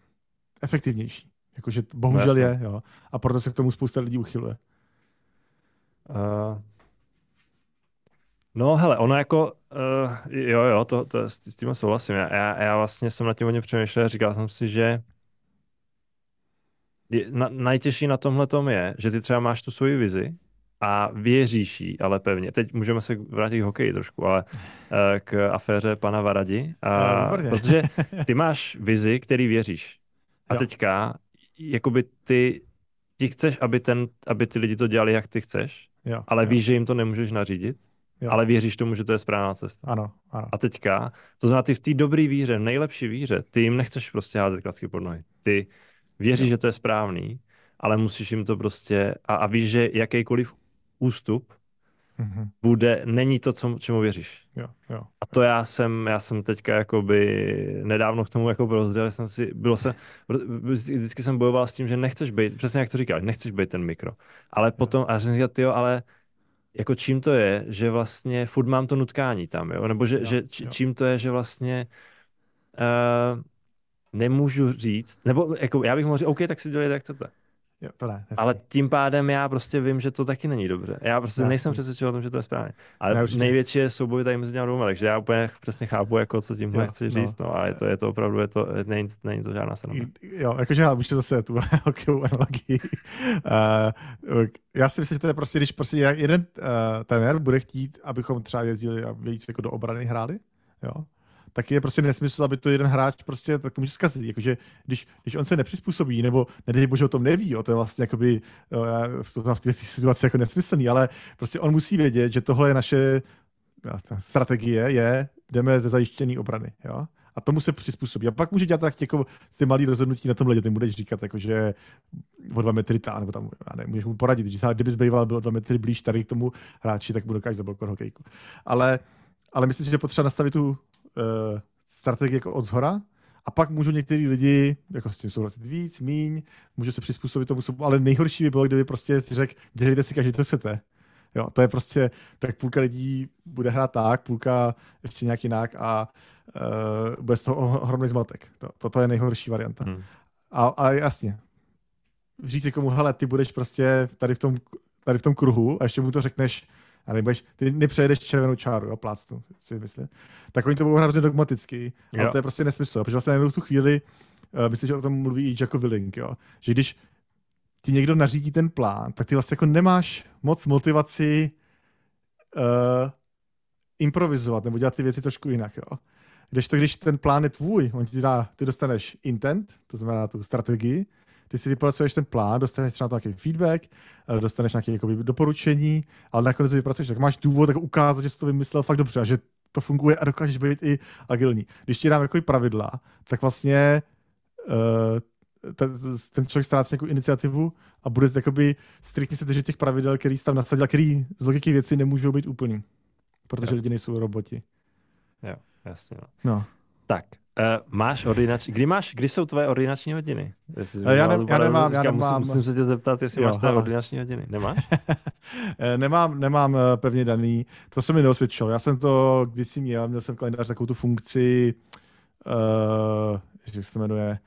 efektivnější. Jakože bohužel no, je, jo. A proto se k tomu spousta lidí uchyluje. Uh, no hele, ono jako, uh, jo, jo, to, to, s tím souhlasím. Já, já vlastně jsem na tím hodně přemýšlel, říkal jsem si, že je, na, nejtěžší na tomhle tom je, že ty třeba máš tu svoji vizi a věříš jí, ale pevně. Teď můžeme se vrátit k hokeji trošku, ale uh, k aféře pana Varadi. Uh, no, protože ty máš vizi, který věříš. A jo. teďka, jakoby ty, ty chceš, aby, ten, aby ty lidi to dělali, jak ty chceš, jo, ale jo. víš, že jim to nemůžeš nařídit, jo. ale věříš tomu, že to je správná cesta. Ano, ano. A teďka, to znamená, ty v té dobré víře, nejlepší víře, ty jim nechceš prostě házet klacky pod nohy. Ty věříš, jo. že to je správný, ale musíš jim to prostě, a, a víš, že jakýkoliv ústup mm-hmm. bude, není to, co, čemu věříš. Jo, jo, a to já jsem, já jsem teďka jakoby nedávno k tomu jako byl jsem si, bylo se, vždycky jsem bojoval s tím, že nechceš být, přesně jak to říkáš, nechceš být ten mikro. Ale potom, a já jsem říkal, tyjo, ale jako čím to je, že vlastně furt mám to nutkání tam, jo? nebo že, jo, že č, jo. čím to je, že vlastně uh, nemůžu říct, nebo jako já bych mohl říct, OK, tak si dělejte, jak chcete. Jo, to ne. Ale tím pádem já prostě vím, že to taky není dobře. Já prostě ne, nejsem přesvědčen o tom, že to je správně. Ale ne, největší je souboj tady mezi těmi dvouma, takže já úplně přesně chápu, jako, co tím chci no. říct. No, a je to, je to opravdu, je to, není, není to žádná strana. Jo, jakože já už to zase tu hokejovou analogii. Uh, já si myslím, že to je prostě, když prostě jeden uh, trenér bude chtít, abychom třeba jezdili a víc jako do obrany hráli, jo, tak je prostě nesmysl, aby to jeden hráč prostě tak může zkazit. Jakože, když, když on se nepřizpůsobí, nebo nedej bože o tom neví, jo, to je vlastně jakoby, v, té situaci jako nesmyslný, ale prostě on musí vědět, že tohle je naše strategie, je, jdeme ze zajištění obrany. Jo? a tomu se přizpůsobí. A pak může dělat tak jako ty malé rozhodnutí na tom ledě, ty budeš říkat, jako, že o dva metry tá, nebo tam, já ne, můžeš mu poradit, že kdyby zbýval byl o dva metry blíž tady k tomu hráči, tak mu dokáže zablokovat hokejku. Ale, ale myslím, že potřeba nastavit tu uh, strategii jako od zhora, a pak můžu některý lidi jako s tím souhlasit víc, míň, můžu se přizpůsobit tomu, ale nejhorší by bylo, kdyby prostě si řekl, dělejte si každý, to chcete. Jo, to je prostě, tak půlka lidí bude hrát tak, půlka ještě nějak jinak a uh, bude z toho ohromný zmatek. To, toto je nejhorší varianta. Hmm. A, a jasně, říct si komu, hele, ty budeš prostě tady v tom, tady v tom kruhu a ještě mu to řekneš a nebudeš, ty nepřejedeš červenou čáru, jo, plácnu, si myslím. Tak oni to budou hrozně dogmaticky, jo. ale to je prostě nesmysl, protože vlastně v tu chvíli, uh, myslím, že o tom mluví i Jacko Willink, jo, že když ti někdo nařídí ten plán, tak ty vlastně jako nemáš moc motivaci uh, improvizovat nebo dělat ty věci trošku jinak, jo. Když to, když ten plán je tvůj, on ti dá, ty dostaneš intent, to znamená tu strategii, ty si vypracuješ ten plán, dostaneš třeba nějaký feedback, eh, dostaneš nějaké jakoby, doporučení, ale nakonec vypracuješ, tak máš důvod tak ukázat, že jsi to vymyslel fakt dobře a že to funguje a dokážeš být i agilní. Když ti dám jako pravidla, tak vlastně uh, ten, ten člověk ztrácí nějakou iniciativu a bude jakoby striktně se držet těch pravidel, který jsi tam nasadil, který z logiky věci nemůžou být úplný, protože jo. lidi nejsou roboti. Jo, jasně. No. no. Tak, Uh, máš ordinační, kdy máš, kdy jsou tvoje ordinační hodiny? Eh, já, ne, já nemám, já nemám. Musím, musím se tě zeptat, jestli jo, máš tvoje ordinační hodiny. Nemáš? Eh, nemám, nemám pevně daný. To se mi neosvědčilo. Já jsem to kdysi měl, měl jsem kalendář takovou tu funkci, uh, jak se to jmenuje,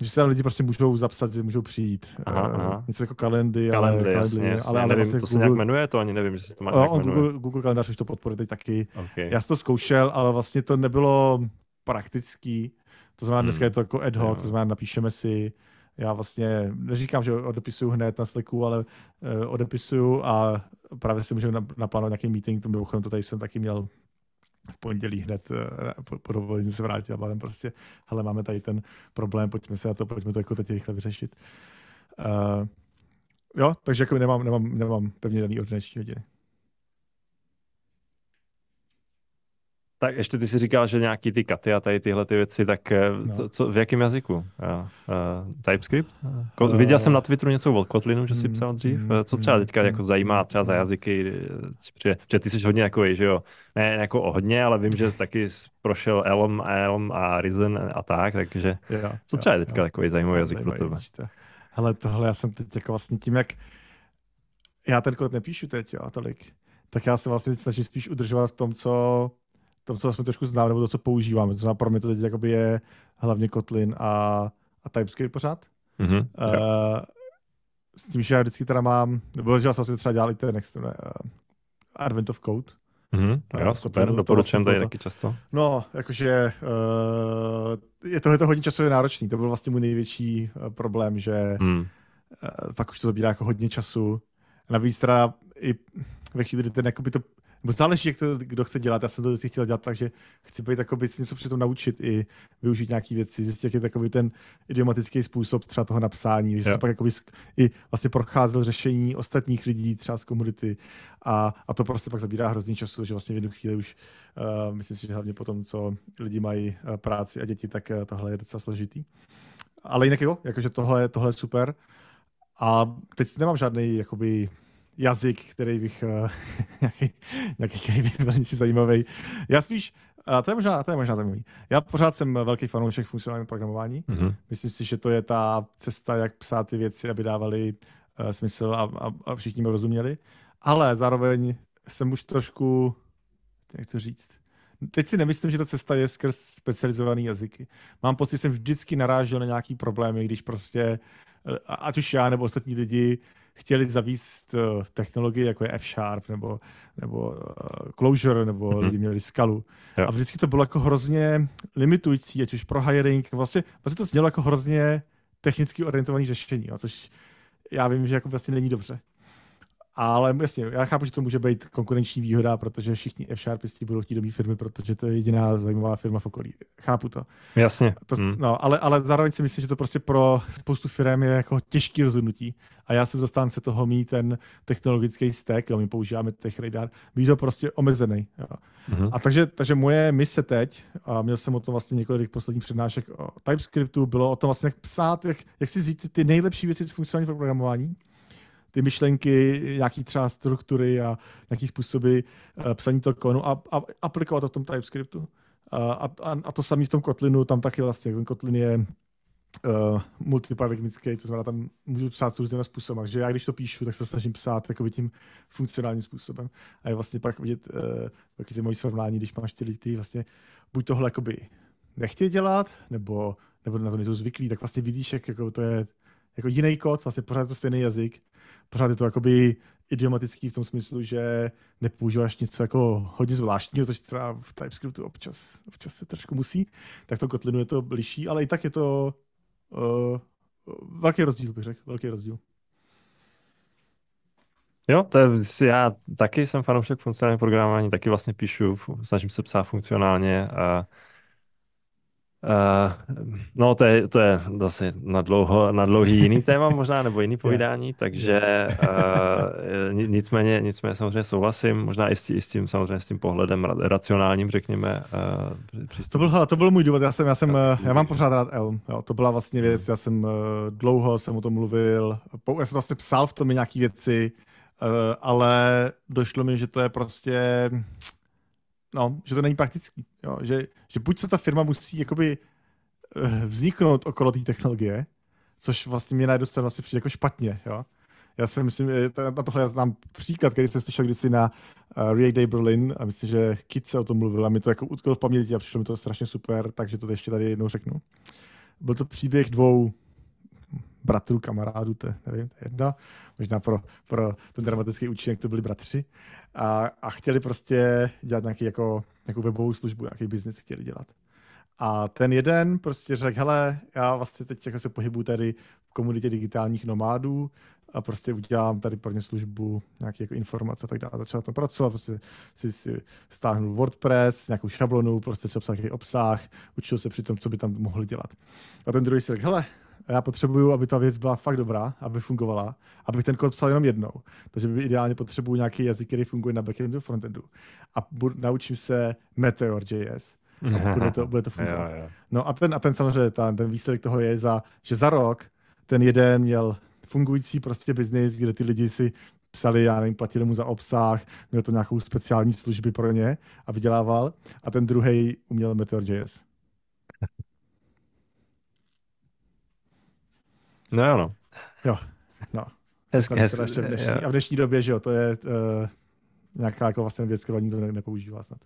že se tam lidi prostě můžou zapsat, že můžou přijít. Aha, aha. Něco jako kalendy, kalendy, ale, jasně, kalendy, jasně, ale, ale nevím, vlastně to Google, se nějak jmenuje to, ani nevím, že se to má nějak on Google, Google kalendář už to podporuje teď taky. Okay. Já jsem to zkoušel, ale vlastně to nebylo praktický. To znamená, dneska hmm. je to jako ad hoc, to znamená, napíšeme si, já vlastně neříkám, že odepisuju hned na Slacku, ale uh, odepisuju a právě si můžu naplánovat nějaký meeting, to mimochodem to tady jsem taky měl v pondělí hned eh, po, dovolení se vrátil a byl prostě, hele, máme tady ten problém, pojďme se na to, pojďme to jako teď rychle vyřešit. Uh, jo, takže jako nemám, nemám, nemám pevně daný ordinační hodiny. Tak ještě ty si říkal, že nějaký ty katy a tady tyhle ty věci, tak eh, no. co, co, v jakém jazyku? Uh, uh, TypeScript? uh, viděl jsem na Twitteru něco o Kotlinu, že jsi mm, psal dřív. Mm, co třeba teďka mm, jako zajímá třeba za jazyky? Protože, protože ty jsi hodně jako, že jo, ne jako o hodně, ale vím, že taky prošel Elm, Elm a Risen a tak, takže jo, co třeba je teďka jo, takový zajímavý jazyk pro tebe? Hele, tohle já jsem teď jako vlastně tím, jak já ten kód nepíšu teď, jo, tolik, tak já se vlastně snažím spíš udržovat v tom, co to, co jsme trošku znám, nebo to, co používáme. To znamená, pro mě to teď jakoby je hlavně Kotlin a, a TypeScript pořád. Mm-hmm, uh, s tím, že já vždycky teda mám, nebo že já jsem vlastně třeba dělal i ten next, ne, uh, Advent of Code. Mm-hmm, jo, super, doporučujem tady taky často. No, jakože uh, je to, je to hodně časově náročný. To byl vlastně můj největší uh, problém, že mm. uh, fakt už to zabírá jako hodně času. Navíc teda i ve chvíli, kdy ten jakoby to nebo záleží, jak to kdo chce dělat. Já jsem to vždycky chtěl dělat tak, že chci být takový, něco při tom naučit i využít nějaké věci, zjistit, jak je takový ten idiomatický způsob třeba toho napsání, že jsem pak jakoby i vlastně procházel řešení ostatních lidí třeba z komunity a, a to prostě pak zabírá hrozný času, že vlastně v jednu chvíli už uh, myslím si, že hlavně po tom, co lidi mají uh, práci a děti, tak uh, tohle je docela složitý. Ale jinak jo, jakože tohle, tohle je super. A teď nemám žádný jakoby jazyk, který bych, uh, nějaký, nějaký, který by byl něco zajímavý. Já spíš, a to je možná, to je možná zajímavý. Já pořád jsem velký fanoušek funkcionálního programování. Mm-hmm. Myslím si, že to je ta cesta, jak psát ty věci, aby dávaly uh, smysl a, a, a všichni mi rozuměli. Ale zároveň jsem už trošku, jak to říct, teď si nemyslím, že ta cesta je skrz specializované jazyky. Mám pocit, že jsem vždycky narážel na nějaký problémy, když prostě, eh, ať už já nebo ostatní lidi, chtěli zavíst uh, technologie, jako je F-Sharp nebo, nebo uh, Clojure, nebo mm-hmm. lidi měli Skalu. Jo. A vždycky to bylo jako hrozně limitující, ať už pro hiring. Vlastně, vlastně to znělo jako hrozně technicky orientovaný řešení, a což já vím, že jako vlastně není dobře. Ale jasně, já chápu, že to může být konkurenční výhoda, protože všichni F-Sharpisti budou chtít do firmy, protože to je jediná zajímavá firma v okolí. Chápu to. Jasně. To, hmm. no, ale, ale zároveň si myslím, že to prostě pro spoustu firm je jako těžký rozhodnutí. A já jsem zastánce toho mít ten technologický stack, jo, my používáme TechRadar, být to prostě omezený. Jo. Hmm. A takže, takže moje mise teď, a měl jsem o tom vlastně několik posledních přednášek o TypeScriptu, bylo o tom vlastně, jak psát, jak, jak si vzít ty nejlepší věci z funkcionálního programování ty myšlenky, nějaký třeba struktury a nějaký způsoby uh, psaní toho konu a, a aplikovat to v tom TypeScriptu. A, a, a to samé v tom Kotlinu, tam taky vlastně, ten Kotlin je uh, multiparadigmický, to znamená, tam můžu psát různým způsobem. Takže já, když to píšu, tak se snažím psát takový tím funkcionálním způsobem. A je vlastně pak vidět uh, takový zajímavý srovnání, když máš ty lidi vlastně buď tohle jakoby nechtějí dělat, nebo, nebo na to nejsou zvyklí, tak vlastně vidíš, jak jako to je jako jiný kód, vlastně pořád je to stejný jazyk, pořád je to jakoby idiomatický v tom smyslu, že nepoužíváš něco jako hodně zvláštního, což třeba v TypeScriptu občas, občas se trošku musí, tak to Kotlinu je to bližší, ale i tak je to uh, velký rozdíl, bych řekl, velký rozdíl. Jo, to je, já taky jsem fanoušek funkcionálního programování, taky vlastně píšu, snažím se psát funkcionálně a Uh, no, to je, to je zase na, dlouho, na dlouhý jiný téma možná, nebo jiný povídání, takže uh, nicméně, nicméně samozřejmě souhlasím, možná i s, tím, i s tím samozřejmě s tím pohledem racionálním, řekněme. Uh, to, byl, to byl můj důvod, já jsem, já, jsem, já mám pořád rád Elm, jo, to byla vlastně věc, já jsem uh, dlouho jsem o tom mluvil, já jsem vlastně psal v tom nějaké věci, uh, ale došlo mi, že to je prostě no, že to není praktický. Jo? Že, že buď se ta firma musí jakoby eh, vzniknout okolo té technologie, což vlastně mě na jednu stranu vlastně přijde jako špatně. Jo? Já si myslím, na tohle já znám příklad, který jsem slyšel kdysi na uh, React Day Berlin a myslím, že Kit se o tom mluvil a mi to jako utkalo v paměti a přišlo mi to strašně super, takže to ještě tady jednou řeknu. Byl to příběh dvou bratrů, kamarádů, to nevím, to je jedno. Možná pro, pro ten dramatický účinek to byli bratři. A, a chtěli prostě dělat nějaký jako, nějakou webovou službu, nějaký biznis chtěli dělat. A ten jeden prostě řekl, hele, já vlastně teď jako se pohybuju tady v komunitě digitálních nomádů a prostě udělám tady pro ně službu, nějaké jako informace a tak dále. Začal to pracovat, prostě si, si stáhnul WordPress, nějakou šablonu, prostě třeba nějaký obsah, učil se při tom, co by tam mohli dělat. A ten druhý si řekl, hele, já potřebuju, aby ta věc byla fakt dobrá, aby fungovala, abych ten kód psal jenom jednou. Takže by ideálně potřebuju nějaký jazyk, který funguje na backendu, frontendu. A budu, naučím se Meteor.js. A bude to, bude to fungovat. Jo, jo. No a ten, a ten samozřejmě, ten, ten výsledek toho je, za, že za rok ten jeden měl fungující prostě biznis, kde ty lidi si psali, já nevím, platili mu za obsah, měl to nějakou speciální služby pro ně a vydělával. A ten druhý uměl Meteor.js. No jo, no. Jo, no. Hezky, hezky, ještě v dnešní, a v dnešní době, že jo, to je uh, nějaká jako vlastně věc, kterou nikdo ne, nepoužívá snad.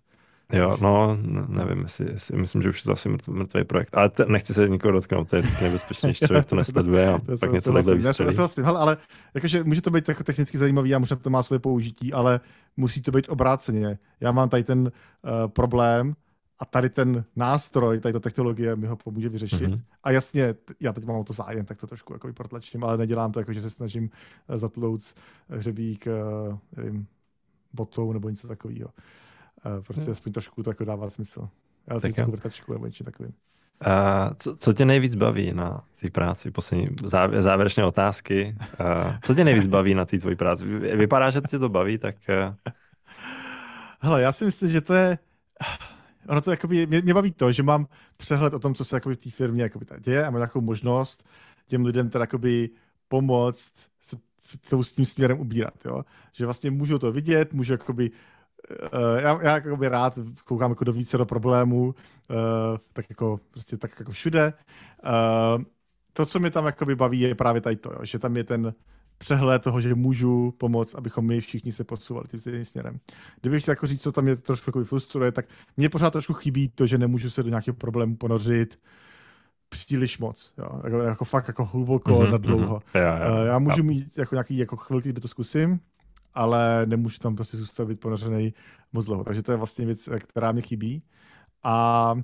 Jo, no, nevím, jestli, jestli, myslím, že už je to asi mrtvý projekt, ale te, nechci se nikoho dotknout, to je vždycky nebezpečnější, člověk to nesleduje a to, pak něco takhle vystřelí. Vlastně, hele, ale jakože může to být jako technicky zajímavý a možná to má svoje použití, ale musí to být obráceně. Já mám tady ten uh, problém, a tady ten nástroj, tady ta technologie mi ho pomůže vyřešit. Mm-hmm. A jasně, já teď mám to zájem, tak to trošku jako protlačím, ale nedělám to jako, že se snažím eh, zatlouc hřebík, eh, nevím, botou nebo něco takového. Eh, prostě mm. aspoň trošku to jako dává smysl. Elektrickou vrtačku nebo něco takovým. Uh, co, co tě nejvíc baví na té práci? Poslední závěr, závěrečné otázky. Uh, co tě nejvíc baví na té tvojí práci? Vypadá, že to tě to baví, tak... Uh... Hele, já si myslím, že to je ono to jakoby, mě, mě, baví to, že mám přehled o tom, co se jakoby v té firmě jakoby děje a mám nějakou možnost těm lidem teda jakoby pomoct se, se tou, s tím směrem ubírat, jo? Že vlastně můžu to vidět, můžu jakoby Uh, já, já jakoby rád koukám jako do více do problémů, uh, tak jako prostě tak jako všude. Uh, to, co mě tam jakoby baví, je právě tady to, jo, že tam je ten přehled toho, že můžu pomoct, abychom my všichni se posouvali tím stejným směrem. Kdybych chtěl jako říct, co tam mě trošku jako frustruje, tak mě pořád trošku chybí to, že nemůžu se do nějakého problému ponořit příliš moc. Jo? Jako, jako fakt jako hluboko, mm-hmm, na dlouho. Mm-hmm. Já, já, já můžu já. mít jako nějaký jako chvilky, kde to zkusím, ale nemůžu tam prostě zůstat být ponořený moc dlouho. Takže to je vlastně věc, která mě chybí. A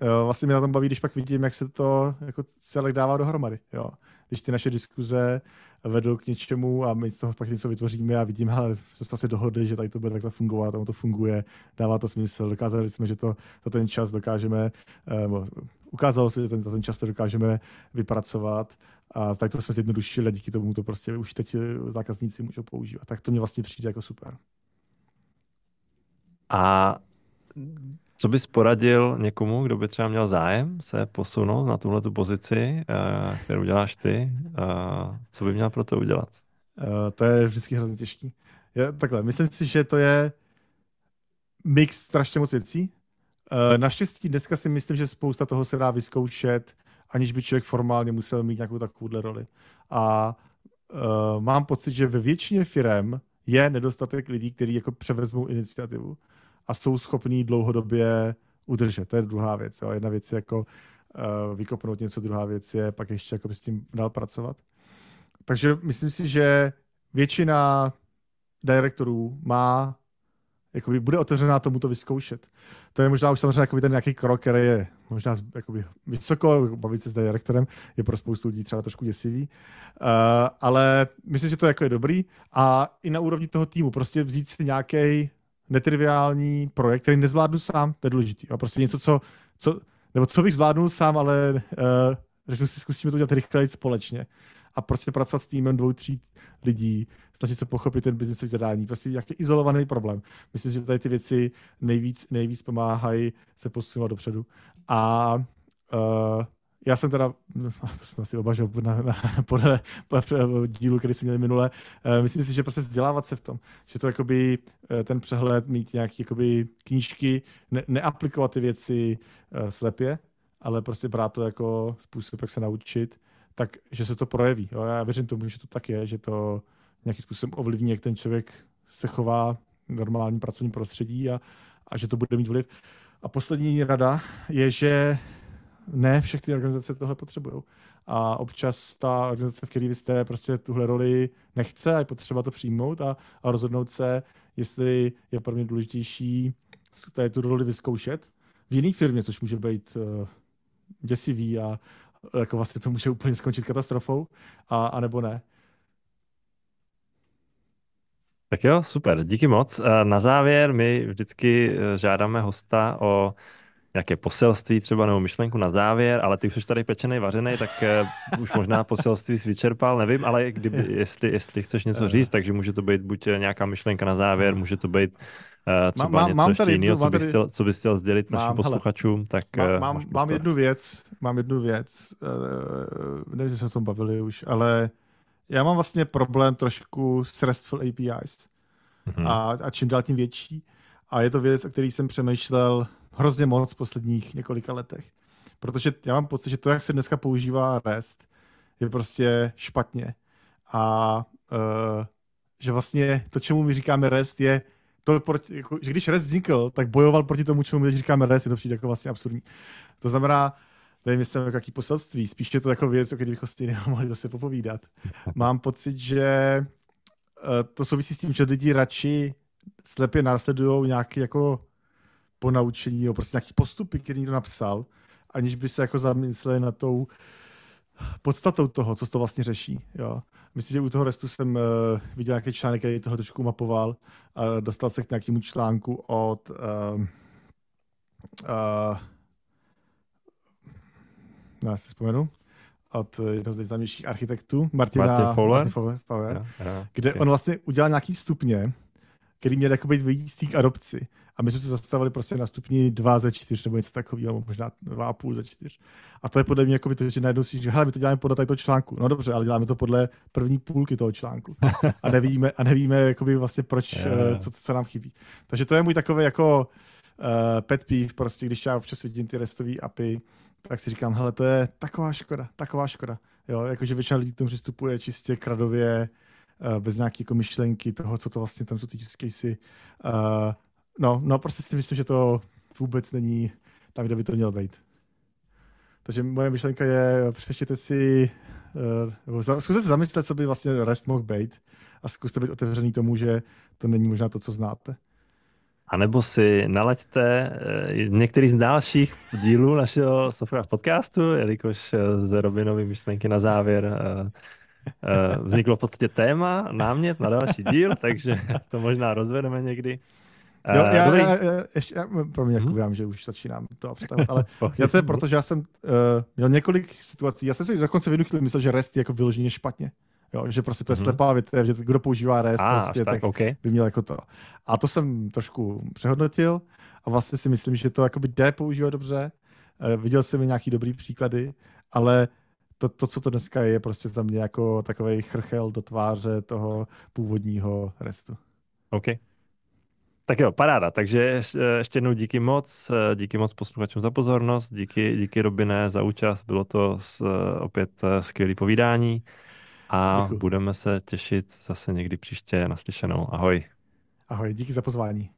e, vlastně mě na tom baví, když pak vidím, jak se to jako celek dává dohromady. Jo. Když ty naše diskuze vedou k něčemu a my z toho pak něco vytvoříme a vidíme, ale jsme se dohodli, že tady to bude takhle fungovat, a to funguje, dává to smysl, dokázali jsme, že to za ten čas dokážeme, eh, ukázalo se, že ten, za ten čas to dokážeme vypracovat a tak to jsme zjednodušili a díky tomu to prostě už teď zákazníci můžou používat. Tak to mě vlastně přijde jako super. A co bys poradil někomu, kdo by třeba měl zájem se posunout na tuhle pozici, eh, kterou děláš ty? Eh, co by měl pro to udělat? Uh, to je vždycky hrozně těžký. Takhle, myslím si, že to je mix strašně moc věcí. Naštěstí dneska si myslím, že spousta toho se dá vyzkoušet, aniž by člověk formálně musel mít nějakou takovouhle roli. A mám pocit, že ve většině firm je nedostatek lidí, kteří jako převezmou iniciativu a jsou schopní dlouhodobě udržet. To je druhá věc. Jo. Jedna věc je jako uh, vykopnout něco, druhá věc je pak ještě jako s tím dál pracovat. Takže myslím si, že většina direktorů má jakoby bude otevřená tomu to vyzkoušet. To je možná už samozřejmě ten nějaký krok, který je možná jakoby vysoko, bavit se s direktorem, je pro spoustu lidí třeba trošku děsivý, uh, ale myslím, že to jako je dobrý a i na úrovni toho týmu prostě vzít si nějaký netriviální projekt, který nezvládnu sám, to je důležitý. A prostě něco, co, co nebo co bych zvládnul sám, ale uh, řeknu si, zkusíme to udělat rychleji společně a prostě pracovat s týmem dvou, tří lidí, snažit se pochopit ten biznesový zadání, prostě nějaký izolovaný problém. Myslím, že tady ty věci nejvíc, nejvíc pomáhají se posunovat dopředu. A uh, já jsem teda, to jsme asi oba, že na, na, podle, podle dílu, který jsme měli minule, uh, myslím si, že prostě vzdělávat se v tom, že to jakoby uh, ten přehled, mít nějaké jakoby knížky, ne, neaplikovat ty věci uh, slepě, ale prostě brát to jako způsob, jak se naučit tak že se to projeví. Jo? Já věřím tomu, že to tak je, že to nějakým způsobem ovlivní, jak ten člověk se chová v normálním pracovním prostředí a, a že to bude mít vliv. A poslední rada je, že ne všechny organizace tohle potřebují. A občas ta organizace, v které vy jste, prostě tuhle roli nechce a je potřeba to přijmout a, a rozhodnout se, jestli je pro mě důležitější tady tu roli vyzkoušet v jiné firmě, což může být uh, děsivý a, jako vlastně to může úplně skončit katastrofou, a, a nebo ne. Tak jo, super, díky moc. Na závěr my vždycky eh, žádáme hosta o nějaké poselství třeba nebo myšlenku na závěr, ale ty už jsi tady pečený, vařený, tak uh, už možná poselství jsi vyčerpal, nevím, ale kdyby, jestli, jestli chceš něco říct, takže může to být buď nějaká myšlenka na závěr, může to být uh, třeba mám, něco mám ještě jiného, co, bys chtěl, co bys chtěl sdělit mám, našim posluchačům, tak mám, mám, mám jednu věc, mám jednu věc, uh, nevím, jestli se o tom bavili už, ale já mám vlastně problém trošku s RESTful APIs mm-hmm. a, a čím dál tím větší. A je to věc, o který jsem přemýšlel hrozně moc v posledních několika letech. Protože já mám pocit, že to, jak se dneska používá REST, je prostě špatně. A uh, že vlastně to, čemu my říkáme REST, je to, proti, jako, že když REST vznikl, tak bojoval proti tomu, čemu my říkáme REST, je to přijde jako vlastně absurdní. To znamená, nevím, jestli jsem jaký poselství, spíš je to jako věc, o které bychom stejně mohli zase popovídat. Mám pocit, že uh, to souvisí s tím, že lidi radši slepě následují nějaký jako po naučení, jo, prostě nějaký postupy, který někdo napsal, aniž by se jako zamysleli na tou podstatou toho, co to vlastně řeší. Jo. Myslím, že u toho restu jsem uh, viděl nějaký článek, který toho trošku mapoval a dostal se k nějakému článku od uh, uh, no, já si vzpomenu, od jednoho z nejznámějších architektů, Martina Martin Fowler, Martin Fowler, Fowler yeah, yeah, kde okay. on vlastně udělal nějaký stupně, který měl jako být víc k adopci. A my jsme se zastavili prostě na stupni 2 ze 4 nebo něco takového, možná 2,5 ze 4. A to je podle mě jako by to, že najednou si že hele, my to děláme podle toho článku. No dobře, ale děláme to podle první půlky toho článku. A nevíme, a nevíme jakoby vlastně proč, yeah. co, co nám chybí. Takže to je můj takový jako uh, pet peeve, prostě když já občas vidím ty restové API, tak si říkám, hele, to je taková škoda, taková škoda. Jo, jakože většina lidí k tomu přistupuje čistě kradově, bez nějaké jako myšlenky toho, co to vlastně tam jsou ty use casey. Uh, No, no, prostě si myslím, že to vůbec není tam, kde by to mělo být. Takže moje myšlenka je, přečtěte si, uh, zkuste se zamyslet, co by vlastně REST mohl být a zkuste být otevřený tomu, že to není možná to, co znáte. A nebo si nalaďte eh, některý z dalších dílů našeho software podcastu, jelikož eh, z Robinovy myšlenky na závěr vzniklo v podstatě téma, námět na další díl, takže to možná rozvedeme někdy. Jo, já, Dobrý. já, já, ještě, já, pro mě, jako hmm. vím, že už začínám to představit, ale já to je proto, že já jsem uh, měl několik situací, já jsem si dokonce v jednu chvíli myslel, že REST je jako vyloženě špatně. Jo, že prostě to je mm-hmm. slepá větev, že kdo používá REST, ah, prostě, tak, tak okay. by měl jako to. A to jsem trošku přehodnotil a vlastně si myslím, že to jakoby jde používat dobře. Uh, viděl jsem nějaký dobrý příklady, ale to, to, co to dneska je, je prostě za mě jako takový chrchel do tváře toho původního RESTu. Okay. Tak jo, paráda. Takže ještě jednou díky moc. Díky moc posluchačům za pozornost. Díky, díky Robine za účast. Bylo to s, opět skvělé povídání. A Děkuji. budeme se těšit zase někdy příště naslyšenou. Ahoj. Ahoj, díky za pozvání.